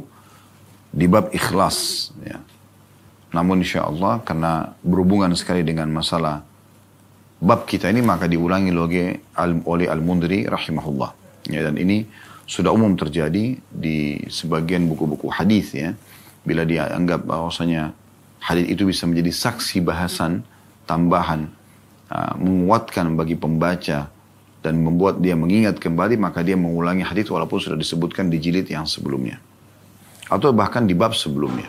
di bab ikhlas. Ya. Namun insya Allah karena berhubungan sekali dengan masalah bab kita ini maka diulangi oleh Al-Mundri rahimahullah. Ya, dan ini sudah umum terjadi di sebagian buku-buku hadis ya. Bila dia anggap bahwasanya hadis itu bisa menjadi saksi bahasan tambahan uh, menguatkan bagi pembaca dan membuat dia mengingat kembali maka dia mengulangi hadis walaupun sudah disebutkan di jilid yang sebelumnya atau bahkan di bab sebelumnya.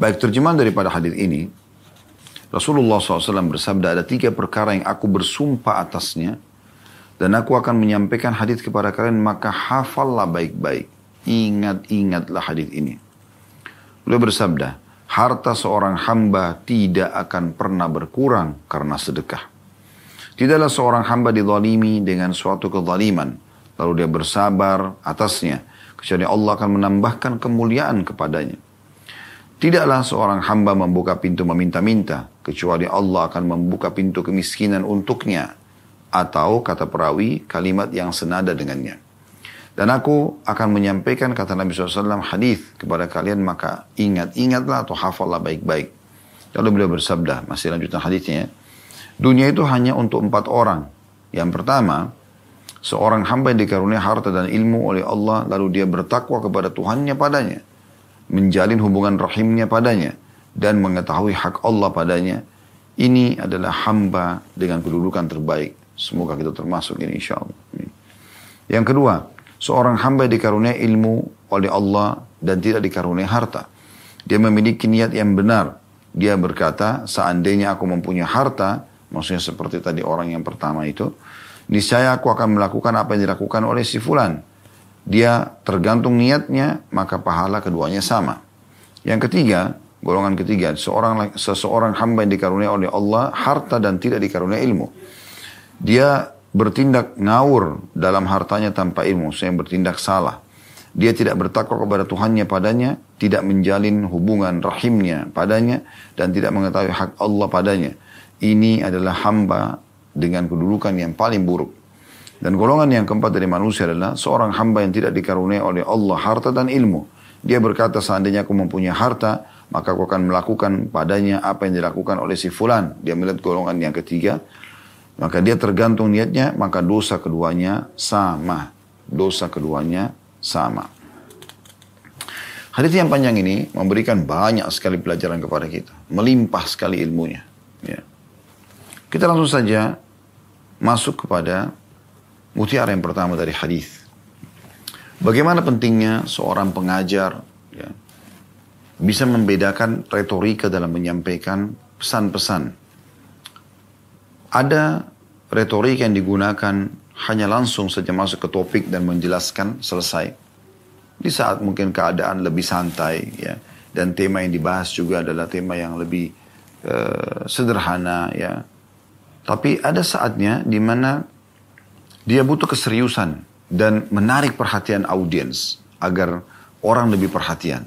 Baik terjemahan daripada hadis ini, Rasulullah SAW bersabda ada tiga perkara yang aku bersumpah atasnya dan aku akan menyampaikan hadis kepada kalian maka hafallah baik-baik. Ingat-ingatlah hadis ini. Beliau bersabda, harta seorang hamba tidak akan pernah berkurang karena sedekah. Tidaklah seorang hamba dizalimi dengan suatu kezaliman, lalu dia bersabar atasnya, kecuali Allah akan menambahkan kemuliaan kepadanya. Tidaklah seorang hamba membuka pintu meminta-minta, kecuali Allah akan membuka pintu kemiskinan untuknya. Atau kata perawi, kalimat yang senada dengannya. Dan aku akan menyampaikan kata Nabi SAW hadis kepada kalian maka ingat-ingatlah atau hafallah baik-baik. Lalu beliau bersabda, masih lanjutan hadisnya. Dunia itu hanya untuk empat orang. Yang pertama, seorang hamba yang dikaruniai harta dan ilmu oleh Allah lalu dia bertakwa kepada Tuhannya padanya menjalin hubungan rahimnya padanya dan mengetahui hak Allah padanya, ini adalah hamba dengan kedudukan terbaik. Semoga kita termasuk ini insya Allah. Yang kedua, seorang hamba dikaruniai ilmu oleh Allah dan tidak dikaruniai harta. Dia memiliki niat yang benar. Dia berkata, seandainya aku mempunyai harta, maksudnya seperti tadi orang yang pertama itu, niscaya aku akan melakukan apa yang dilakukan oleh si fulan dia tergantung niatnya, maka pahala keduanya sama. Yang ketiga, golongan ketiga, seorang seseorang hamba yang dikaruniai oleh Allah harta dan tidak dikaruniai ilmu. Dia bertindak ngawur dalam hartanya tanpa ilmu, saya bertindak salah. Dia tidak bertakwa kepada Tuhannya padanya, tidak menjalin hubungan rahimnya padanya, dan tidak mengetahui hak Allah padanya. Ini adalah hamba dengan kedudukan yang paling buruk. Dan golongan yang keempat dari manusia adalah seorang hamba yang tidak dikaruniai oleh Allah harta dan ilmu. Dia berkata seandainya aku mempunyai harta, maka aku akan melakukan padanya apa yang dilakukan oleh si fulan. Dia melihat golongan yang ketiga, maka dia tergantung niatnya, maka dosa keduanya sama. Dosa keduanya sama. Hadis yang panjang ini memberikan banyak sekali pelajaran kepada kita. Melimpah sekali ilmunya. Ya. Kita langsung saja masuk kepada mutiara yang pertama dari hadis. Bagaimana pentingnya seorang pengajar ya, bisa membedakan retorika dalam menyampaikan pesan-pesan. Ada retorika yang digunakan hanya langsung saja masuk ke topik dan menjelaskan selesai. Di saat mungkin keadaan lebih santai ya dan tema yang dibahas juga adalah tema yang lebih uh, sederhana ya. Tapi ada saatnya di mana dia butuh keseriusan dan menarik perhatian audiens agar orang lebih perhatian.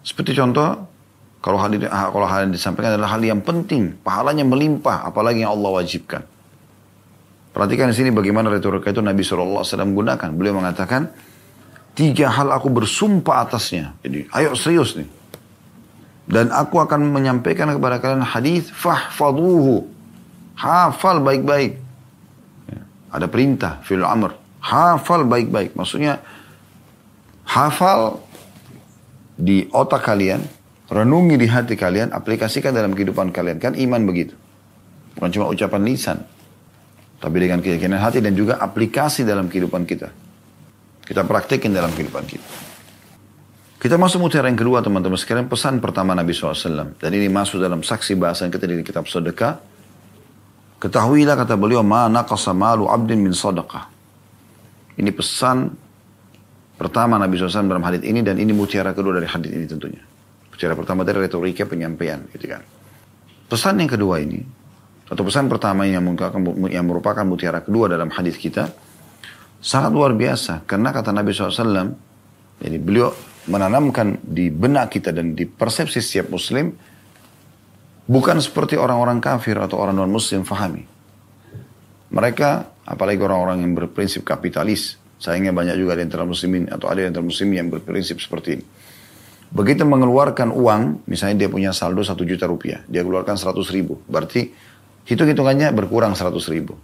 Seperti contoh, kalau hal, ini, kalau hal yang disampaikan adalah hal yang penting, pahalanya melimpah, apalagi yang Allah wajibkan. Perhatikan di sini bagaimana retorika itu Nabi SAW gunakan. Beliau mengatakan, tiga hal aku bersumpah atasnya. Jadi, ayo serius nih. Dan aku akan menyampaikan kepada kalian hadis fahfaduhu. Hafal baik-baik. Ada perintah, fil amr. Hafal baik-baik. Maksudnya, hafal di otak kalian, renungi di hati kalian, aplikasikan dalam kehidupan kalian. Kan iman begitu. Bukan cuma ucapan lisan. Tapi dengan keyakinan hati dan juga aplikasi dalam kehidupan kita. Kita praktekin dalam kehidupan kita. Kita masuk mutiara yang kedua teman-teman sekalian pesan pertama Nabi SAW. Dan ini masuk dalam saksi bahasan kita di kitab sedekah Ketahuilah kata beliau, ma naqasa malu abdin min sadaqah. Ini pesan pertama Nabi SAW dalam hadis ini dan ini mutiara kedua dari hadis ini tentunya. Mutiara pertama dari retorika penyampaian gitu kan. Pesan yang kedua ini atau pesan pertama yang merupakan, yang merupakan mutiara kedua dalam hadis kita sangat luar biasa karena kata Nabi SAW jadi beliau menanamkan di benak kita dan di persepsi setiap muslim Bukan seperti orang-orang kafir atau orang non-muslim fahami. Mereka, apalagi orang-orang yang berprinsip kapitalis, sayangnya banyak juga di antara muslimin atau ada di antara muslimin yang berprinsip seperti ini. Begitu mengeluarkan uang, misalnya dia punya saldo satu juta rupiah, dia keluarkan seratus ribu. Berarti hitung-hitungannya berkurang seratus ribu.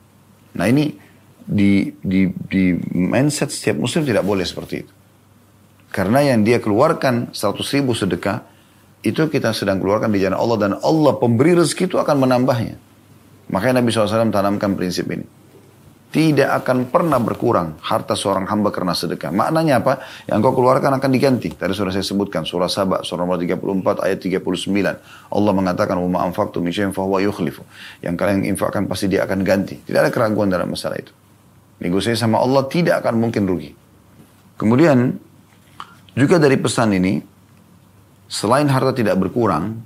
Nah ini di, di, di mindset setiap muslim tidak boleh seperti itu. Karena yang dia keluarkan seratus ribu sedekah, itu kita sedang keluarkan di jalan Allah dan Allah pemberi rezeki itu akan menambahnya. Makanya Nabi SAW tanamkan prinsip ini. Tidak akan pernah berkurang harta seorang hamba karena sedekah. Maknanya apa? Yang kau keluarkan akan diganti. Tadi sudah saya sebutkan surah Sabah surah nomor 34 ayat 39. Allah mengatakan wa anfaqtum min syai'in fahuwa yukhlifu. Yang kalian infakkan pasti dia akan ganti. Tidak ada keraguan dalam masalah itu. Negosiasi sama Allah tidak akan mungkin rugi. Kemudian juga dari pesan ini selain harta tidak berkurang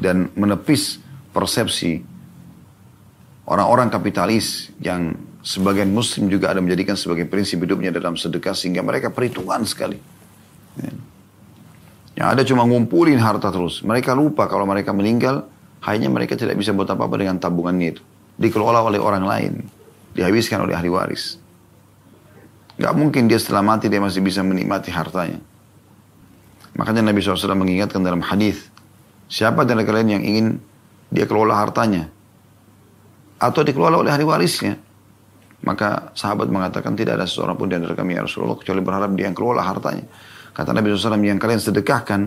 dan menepis persepsi orang-orang kapitalis yang sebagian muslim juga ada menjadikan sebagai prinsip hidupnya dalam sedekah sehingga mereka perhitungan sekali. Ya. Yang ada cuma ngumpulin harta terus. Mereka lupa kalau mereka meninggal, hanya mereka tidak bisa buat apa-apa dengan tabungannya itu. Dikelola oleh orang lain. Dihabiskan oleh ahli waris. Gak mungkin dia setelah mati dia masih bisa menikmati hartanya. Makanya Nabi SAW mengingatkan dalam hadis, siapa dari kalian yang ingin dia kelola hartanya atau dikelola oleh ahli warisnya, maka sahabat mengatakan tidak ada seorang pun di antara kami ya Rasulullah kecuali berharap dia yang kelola hartanya. Kata Nabi SAW yang kalian sedekahkan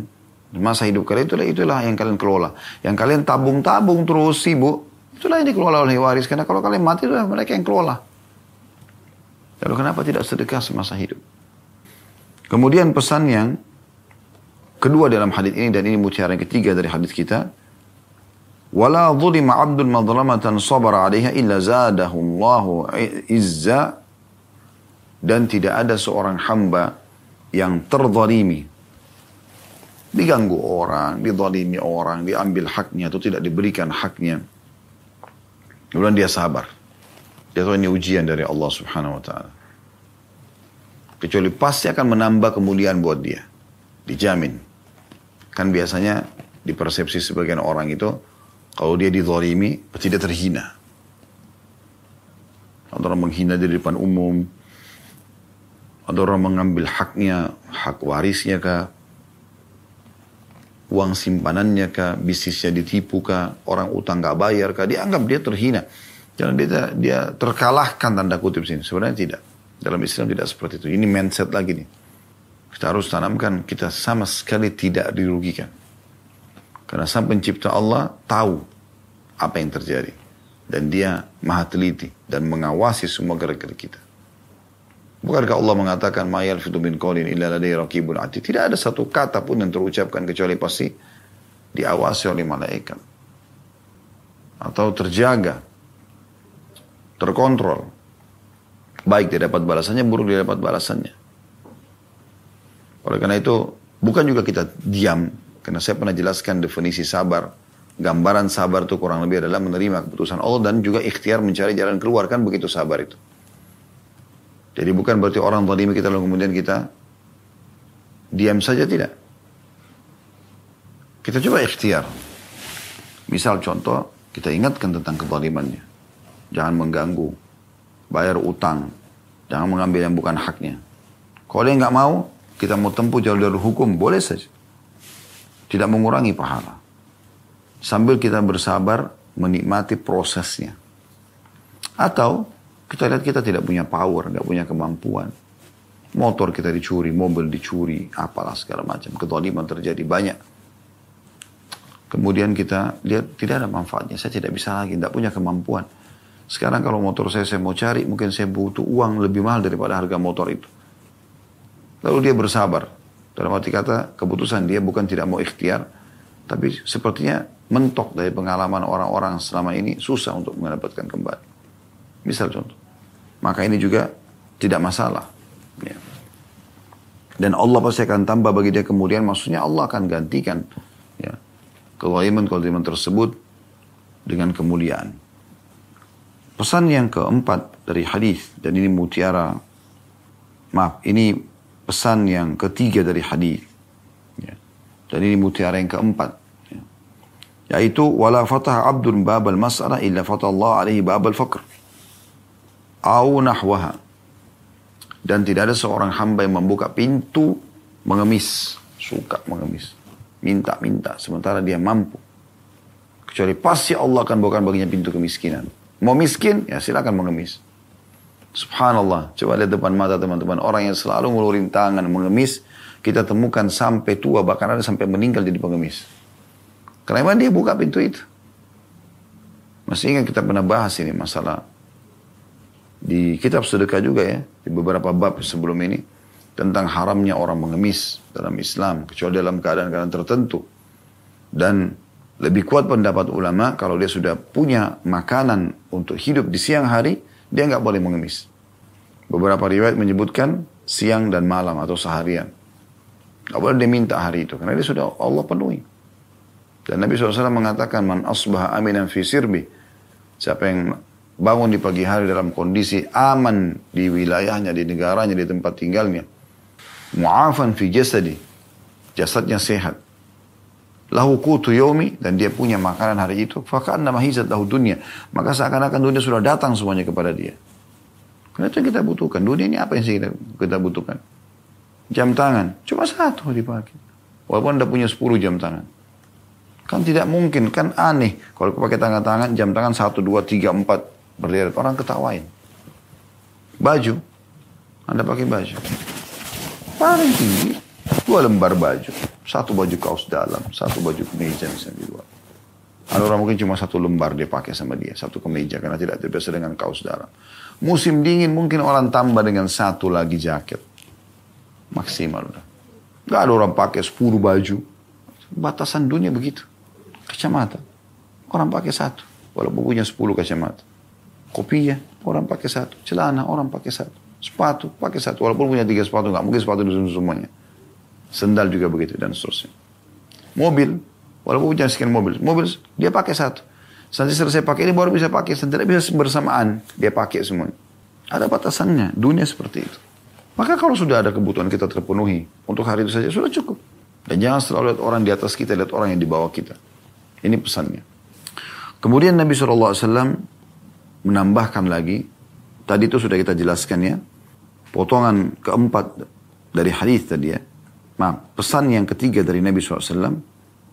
masa hidup kalian itulah itulah yang kalian kelola. Yang kalian tabung-tabung terus sibuk itulah yang dikelola oleh waris karena kalau kalian mati itulah mereka yang kelola. Lalu kenapa tidak sedekah semasa hidup? Kemudian pesan yang kedua dalam hadis ini dan ini mutiara yang ketiga dari hadis kita. Wala zulima abdun madlamatan sabara alaiha illa zadahu Allahu izza dan tidak ada seorang hamba yang terzalimi diganggu orang, dizalimi orang, diambil haknya atau tidak diberikan haknya. Kemudian dia sabar. Dia tahu ini ujian dari Allah subhanahu wa ta'ala. Kecuali pasti akan menambah kemuliaan buat dia. Dijamin. Kan biasanya di persepsi sebagian orang itu, kalau dia dizalimi, pasti dia terhina. Ada orang menghina di depan umum, ada orang mengambil haknya, hak warisnya kah, uang simpanannya kah, bisnisnya ditipu kah, orang utang gak bayar kah, dianggap dia terhina. Jangan dia, dia terkalahkan tanda kutip sini. Sebenarnya tidak. Dalam Islam tidak seperti itu. Ini mindset lagi nih. Kita harus tanamkan kita sama sekali tidak dirugikan. Karena sang pencipta Allah tahu apa yang terjadi. Dan dia maha teliti dan mengawasi semua gerak-gerik kita. Bukankah Allah mengatakan mayal fitu min qawlin illa ladai raqibun ati. Tidak ada satu kata pun yang terucapkan kecuali pasti diawasi oleh malaikat. Atau terjaga terkontrol. Baik dia dapat balasannya, buruk dia dapat balasannya. Oleh karena itu, bukan juga kita diam. Karena saya pernah jelaskan definisi sabar. Gambaran sabar itu kurang lebih adalah menerima keputusan Allah dan juga ikhtiar mencari jalan keluar. Kan begitu sabar itu. Jadi bukan berarti orang zalim kita lalu kemudian kita diam saja tidak. Kita coba ikhtiar. Misal contoh, kita ingatkan tentang kezalimannya. Jangan mengganggu. Bayar utang. Jangan mengambil yang bukan haknya. Kalau dia nggak mau, kita mau tempuh jalur hukum, boleh saja. Tidak mengurangi pahala. Sambil kita bersabar menikmati prosesnya. Atau kita lihat kita tidak punya power, nggak punya kemampuan. Motor kita dicuri, mobil dicuri, apalah segala macam. Ketoliman terjadi banyak. Kemudian kita lihat tidak ada manfaatnya. Saya tidak bisa lagi, tidak punya kemampuan. Sekarang kalau motor saya saya mau cari, mungkin saya butuh uang lebih mahal daripada harga motor itu. Lalu dia bersabar. Dalam arti kata, keputusan dia bukan tidak mau ikhtiar, tapi sepertinya mentok dari pengalaman orang-orang selama ini susah untuk mendapatkan kembali. Misal contoh. Maka ini juga tidak masalah. Ya. Dan Allah pasti akan tambah bagi dia kemudian, maksudnya Allah akan gantikan ya, kezaliman-kezaliman tersebut dengan kemuliaan. Pesan yang keempat dari hadis dan ini mutiara maaf ini pesan yang ketiga dari hadis. Ya. dan ini mutiara yang keempat. Ya. yaitu babal mas'alah illa fatah Allah alaihi babal faqr au nahwaha. Dan tidak ada seorang hamba yang membuka pintu mengemis. Suka mengemis. Minta-minta sementara dia mampu. Kecuali pasti Allah akan bukan baginya pintu kemiskinan. Mau miskin, ya silakan mengemis. Subhanallah, coba lihat depan mata teman-teman. Orang yang selalu ngelurin tangan, mengemis, kita temukan sampai tua, bahkan ada sampai meninggal jadi pengemis. Karena dia buka pintu itu. Masih ingat kita pernah bahas ini masalah di kitab sedekah juga ya, di beberapa bab sebelum ini, tentang haramnya orang mengemis dalam Islam, kecuali dalam keadaan-keadaan tertentu. Dan lebih kuat pendapat ulama kalau dia sudah punya makanan untuk hidup di siang hari, dia nggak boleh mengemis. Beberapa riwayat menyebutkan siang dan malam atau seharian. Nggak boleh dia minta hari itu, karena dia sudah Allah penuhi. Dan Nabi SAW mengatakan, Man asbah aminan fi sirbi. Siapa yang bangun di pagi hari dalam kondisi aman di wilayahnya, di negaranya, di tempat tinggalnya. Mu'afan fi jasadi. Jasadnya sehat lahu kutu yomi dan dia punya makanan hari itu, fakan nama hizat lahu dunia. Maka seakan-akan dunia sudah datang semuanya kepada dia. Karena itu yang kita butuhkan. Dunia ini apa yang kita, kita butuhkan? Jam tangan. Cuma satu dipakai. Walaupun anda punya 10 jam tangan. Kan tidak mungkin. Kan aneh. Kalau pakai tangan-tangan, jam tangan 1, 2, 3, 4 berderet. Orang ketawain. Baju. Anda pakai baju. Paling tinggi. Dua lembar baju. Satu baju kaos dalam, satu baju kemeja misalnya di luar. Ada orang mungkin cuma satu lembar dia pakai sama dia, satu kemeja karena tidak terbiasa dengan kaos dalam. Musim dingin mungkin orang tambah dengan satu lagi jaket. Maksimal udah. Gak ada orang pakai 10 baju. Batasan dunia begitu. Kacamata. Orang pakai satu. Walaupun punya 10 kacamata. Kopi ya, orang pakai satu. Celana, orang pakai satu. Sepatu, pakai satu. Walaupun punya tiga sepatu, nggak mungkin sepatu di semuanya. Sendal juga begitu dan seterusnya. Mobil, walaupun punya sekian mobil, mobil dia pakai satu. Nanti selesai pakai ini baru bisa pakai. Tidak bisa bersamaan dia pakai semua. Ada batasannya. Dunia seperti itu. Maka kalau sudah ada kebutuhan kita terpenuhi untuk hari itu saja sudah cukup. Dan jangan selalu lihat orang di atas kita, lihat orang yang di bawah kita. Ini pesannya. Kemudian Nabi SAW menambahkan lagi, tadi itu sudah kita jelaskan ya, potongan keempat dari hadis tadi ya. Maaf, pesan yang ketiga dari Nabi SAW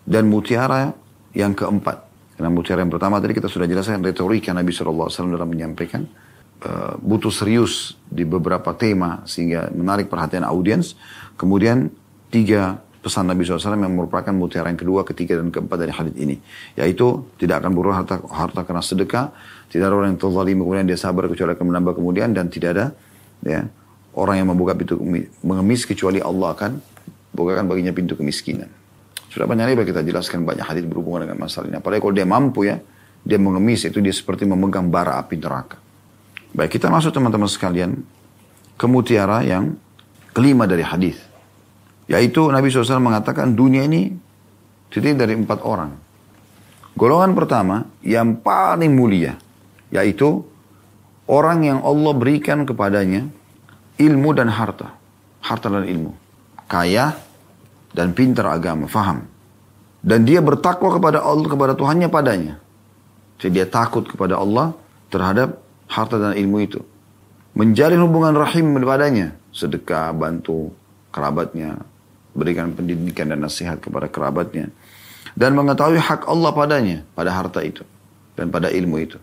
dan mutiara yang keempat. Karena mutiara yang pertama tadi kita sudah jelaskan retorika Nabi SAW dalam menyampaikan uh, butuh serius di beberapa tema sehingga menarik perhatian audiens. Kemudian tiga pesan Nabi SAW yang merupakan mutiara yang kedua, ketiga, dan keempat dari hadis ini. Yaitu tidak akan berubah harta, harta karena sedekah, tidak ada orang yang terzalim kemudian dia sabar kecuali akan menambah kemudian, dan tidak ada ya orang yang membuka pintu mengemis kecuali Allah akan bukakan baginya pintu kemiskinan. Sudah banyak kali kita jelaskan banyak hadis berhubungan dengan masalah ini. Apalagi kalau dia mampu ya, dia mengemis itu dia seperti memegang bara api neraka. Baik, kita masuk teman-teman sekalian ke mutiara yang kelima dari hadis. Yaitu Nabi SAW mengatakan dunia ini terdiri dari empat orang. Golongan pertama yang paling mulia. Yaitu orang yang Allah berikan kepadanya ilmu dan harta. Harta dan ilmu. Kaya dan pintar agama, faham. Dan dia bertakwa kepada Allah, kepada Tuhannya padanya. Jadi dia takut kepada Allah terhadap harta dan ilmu itu. Menjalin hubungan rahim padanya. Sedekah, bantu kerabatnya, berikan pendidikan dan nasihat kepada kerabatnya dan mengetahui hak Allah padanya pada harta itu dan pada ilmu itu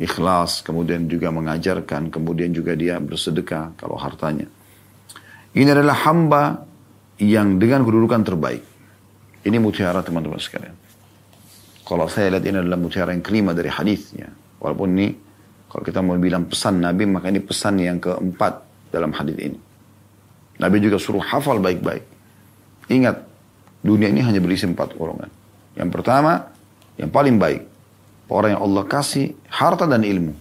ikhlas kemudian juga mengajarkan kemudian juga dia bersedekah kalau hartanya ini adalah hamba yang dengan kedudukan terbaik ini mutiara teman-teman sekalian kalau saya lihat ini adalah mutiara yang kelima dari hadisnya walaupun ini kalau kita mau bilang pesan Nabi maka ini pesan yang keempat dalam hadis ini Nabi juga suruh hafal baik-baik Ingat, dunia ini hanya berisi empat golongan. Yang pertama, yang paling baik. Orang yang Allah kasih harta dan ilmu.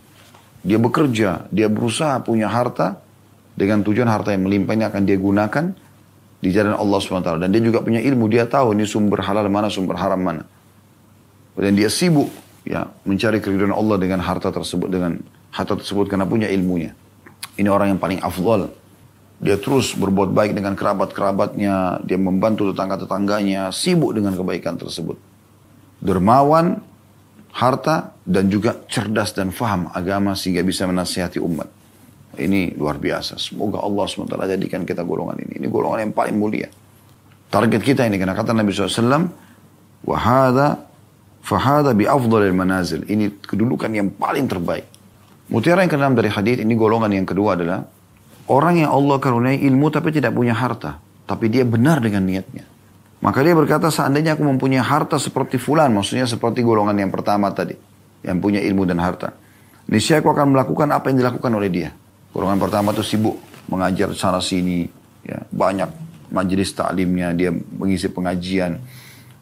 Dia bekerja, dia berusaha punya harta. Dengan tujuan harta yang melimpah ini akan dia gunakan di jalan Allah SWT. Dan dia juga punya ilmu, dia tahu ini sumber halal mana, sumber haram mana. Dan dia sibuk ya mencari keridhaan Allah dengan harta tersebut, dengan harta tersebut karena punya ilmunya. Ini orang yang paling afdal dia terus berbuat baik dengan kerabat-kerabatnya, dia membantu tetangga-tetangganya, sibuk dengan kebaikan tersebut. Dermawan, harta, dan juga cerdas dan faham agama sehingga bisa menasihati umat. Ini luar biasa. Semoga Allah SWT jadikan kita golongan ini. Ini golongan yang paling mulia. Target kita ini, karena kata Nabi SAW, wahada fahada bi afdalil manazil. Ini kedudukan yang paling terbaik. Mutiara yang keenam dari hadis ini golongan yang kedua adalah Orang yang Allah karuniai ilmu tapi tidak punya harta. Tapi dia benar dengan niatnya. Maka dia berkata seandainya aku mempunyai harta seperti fulan. Maksudnya seperti golongan yang pertama tadi. Yang punya ilmu dan harta. Niscaya aku akan melakukan apa yang dilakukan oleh dia. Golongan pertama itu sibuk mengajar sana sini. Ya, banyak majelis taklimnya. Dia mengisi pengajian.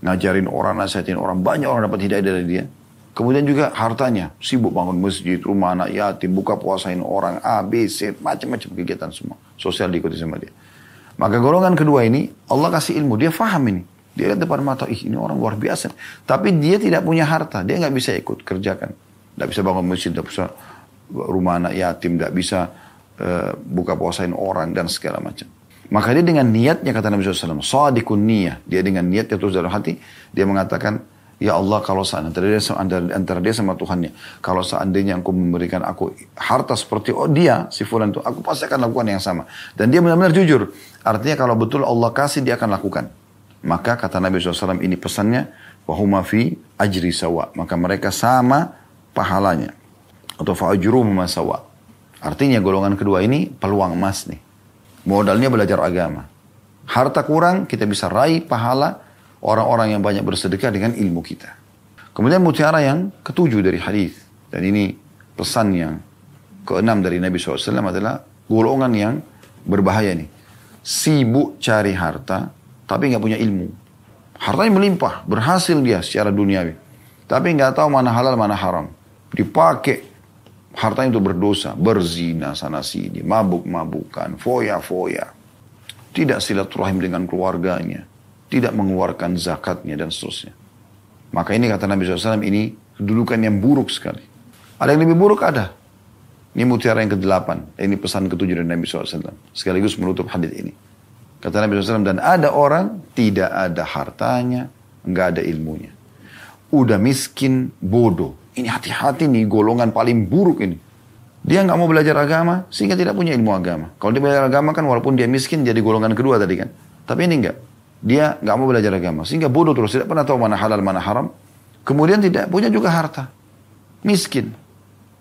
Ngajarin orang, nasihatin orang. Banyak orang dapat hidayah dari dia. Kemudian juga hartanya, sibuk bangun masjid, rumah anak yatim, buka puasain orang, A, B, C, macam-macam kegiatan semua. Sosial diikuti sama dia. Maka golongan kedua ini, Allah kasih ilmu, dia faham ini. Dia lihat depan mata, ih ini orang luar biasa. Tapi dia tidak punya harta, dia nggak bisa ikut kerjakan. Tidak bisa bangun masjid, tidak bisa rumah anak yatim, tidak bisa uh, buka puasain orang dan segala macam. Maka dia dengan niatnya kata Nabi SAW, sadikun niyah. Dia dengan niatnya terus dalam hati, dia mengatakan, Ya Allah kalau seandainya antara, dia sama Tuhannya. Kalau seandainya engkau memberikan aku harta seperti oh dia, si fulan itu, aku pasti akan lakukan yang sama. Dan dia benar-benar jujur. Artinya kalau betul Allah kasih, dia akan lakukan. Maka kata Nabi SAW ini pesannya, wahuma fi ajri sawa. Maka mereka sama pahalanya. Atau fa'ajru sawa. Artinya golongan kedua ini peluang emas nih. Modalnya belajar agama. Harta kurang, kita bisa raih pahala orang-orang yang banyak bersedekah dengan ilmu kita. Kemudian mutiara yang ketujuh dari hadis dan ini pesan yang keenam dari Nabi SAW adalah golongan yang berbahaya nih. Sibuk cari harta tapi nggak punya ilmu. Hartanya melimpah, berhasil dia secara duniawi. Tapi nggak tahu mana halal, mana haram. Dipakai hartanya itu berdosa, berzina sana sini, mabuk-mabukan, foya-foya. Tidak silaturahim dengan keluarganya tidak mengeluarkan zakatnya dan seterusnya. Maka ini kata Nabi SAW ini kedudukan yang buruk sekali. Ada yang lebih buruk ada. Ini mutiara yang ke-8. Ini pesan ketujuh dari Nabi SAW. Sekaligus menutup hadis ini. Kata Nabi SAW, dan ada orang tidak ada hartanya, nggak ada ilmunya. Udah miskin, bodoh. Ini hati-hati nih golongan paling buruk ini. Dia nggak mau belajar agama sehingga tidak punya ilmu agama. Kalau dia belajar agama kan walaupun dia miskin jadi golongan kedua tadi kan. Tapi ini enggak. Dia nggak mau belajar agama sehingga bodoh terus tidak pernah tahu mana halal mana haram. Kemudian tidak punya juga harta. Miskin.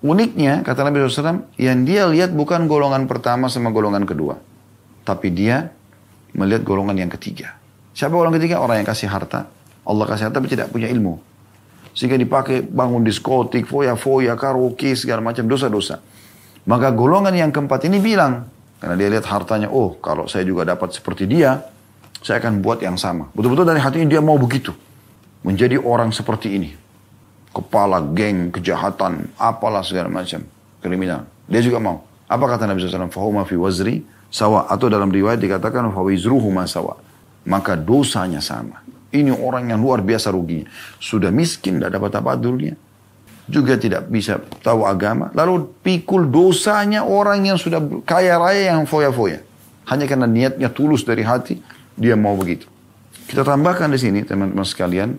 Uniknya, kata Nabi SAW, yang dia lihat bukan golongan pertama sama golongan kedua. Tapi dia melihat golongan yang ketiga. Siapa golongan ketiga? Orang yang kasih harta. Allah kasih harta tapi tidak punya ilmu. Sehingga dipakai bangun diskotik, foya-foya, karaoke, segala macam dosa-dosa. Maka golongan yang keempat ini bilang, karena dia lihat hartanya, oh kalau saya juga dapat seperti dia, saya akan buat yang sama. Betul-betul dari hatinya dia mau begitu. Menjadi orang seperti ini kepala geng, kejahatan, apalah segala macam, kriminal. Dia juga mau. Apa kata Nabi SAW? Fahuma fi wazri sawa. Atau dalam riwayat dikatakan fawizruhuma sawa. Maka dosanya sama. Ini orang yang luar biasa ruginya. Sudah miskin, tidak dapat apa dunia. Juga tidak bisa tahu agama. Lalu pikul dosanya orang yang sudah kaya raya yang foya-foya. Hanya karena niatnya tulus dari hati, dia mau begitu. Kita tambahkan di sini teman-teman sekalian,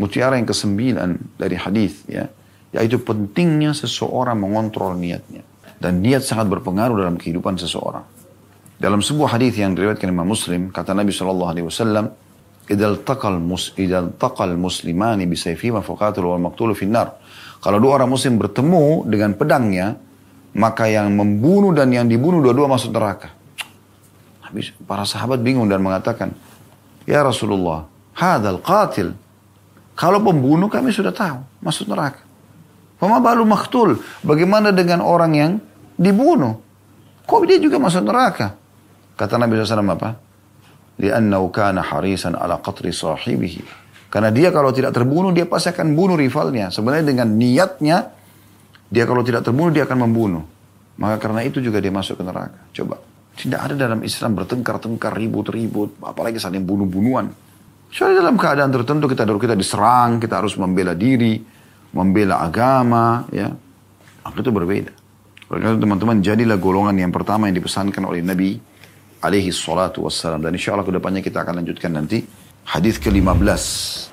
mutiara yang kesembilan dari hadis ya, yaitu pentingnya seseorang mengontrol niatnya. Dan niat sangat berpengaruh dalam kehidupan seseorang. Dalam sebuah hadis yang diriwayatkan Imam Muslim, kata Nabi Shallallahu Alaihi Wasallam, "Idal taqal mus taqal muslimani bisayfi mafaqatul wal maqtul finnar." Kalau dua orang muslim bertemu dengan pedangnya, maka yang membunuh dan yang dibunuh dua-dua masuk neraka. Habis para sahabat bingung dan mengatakan, "Ya Rasulullah, hadal qatil kalau pembunuh kami sudah tahu, masuk neraka. Mama balu maktul. Bagaimana dengan orang yang dibunuh? Kok dia juga masuk neraka? Kata Nabi SAW apa? Liannau kana harisan ala qatri sahibihi. Karena dia kalau tidak terbunuh, dia pasti akan bunuh rivalnya. Sebenarnya dengan niatnya, dia kalau tidak terbunuh, dia akan membunuh. Maka karena itu juga dia masuk ke neraka. Coba. Tidak ada dalam Islam bertengkar-tengkar, ribut-ribut, apalagi saling bunuh-bunuhan. Soalnya dalam keadaan tertentu kita kita diserang, kita harus membela diri, membela agama, ya. Maka itu berbeda. Oleh teman-teman, jadilah golongan yang pertama yang dipesankan oleh Nabi alaihi salatu wassalam. Dan insya Allah ke depannya kita akan lanjutkan nanti hadis ke-15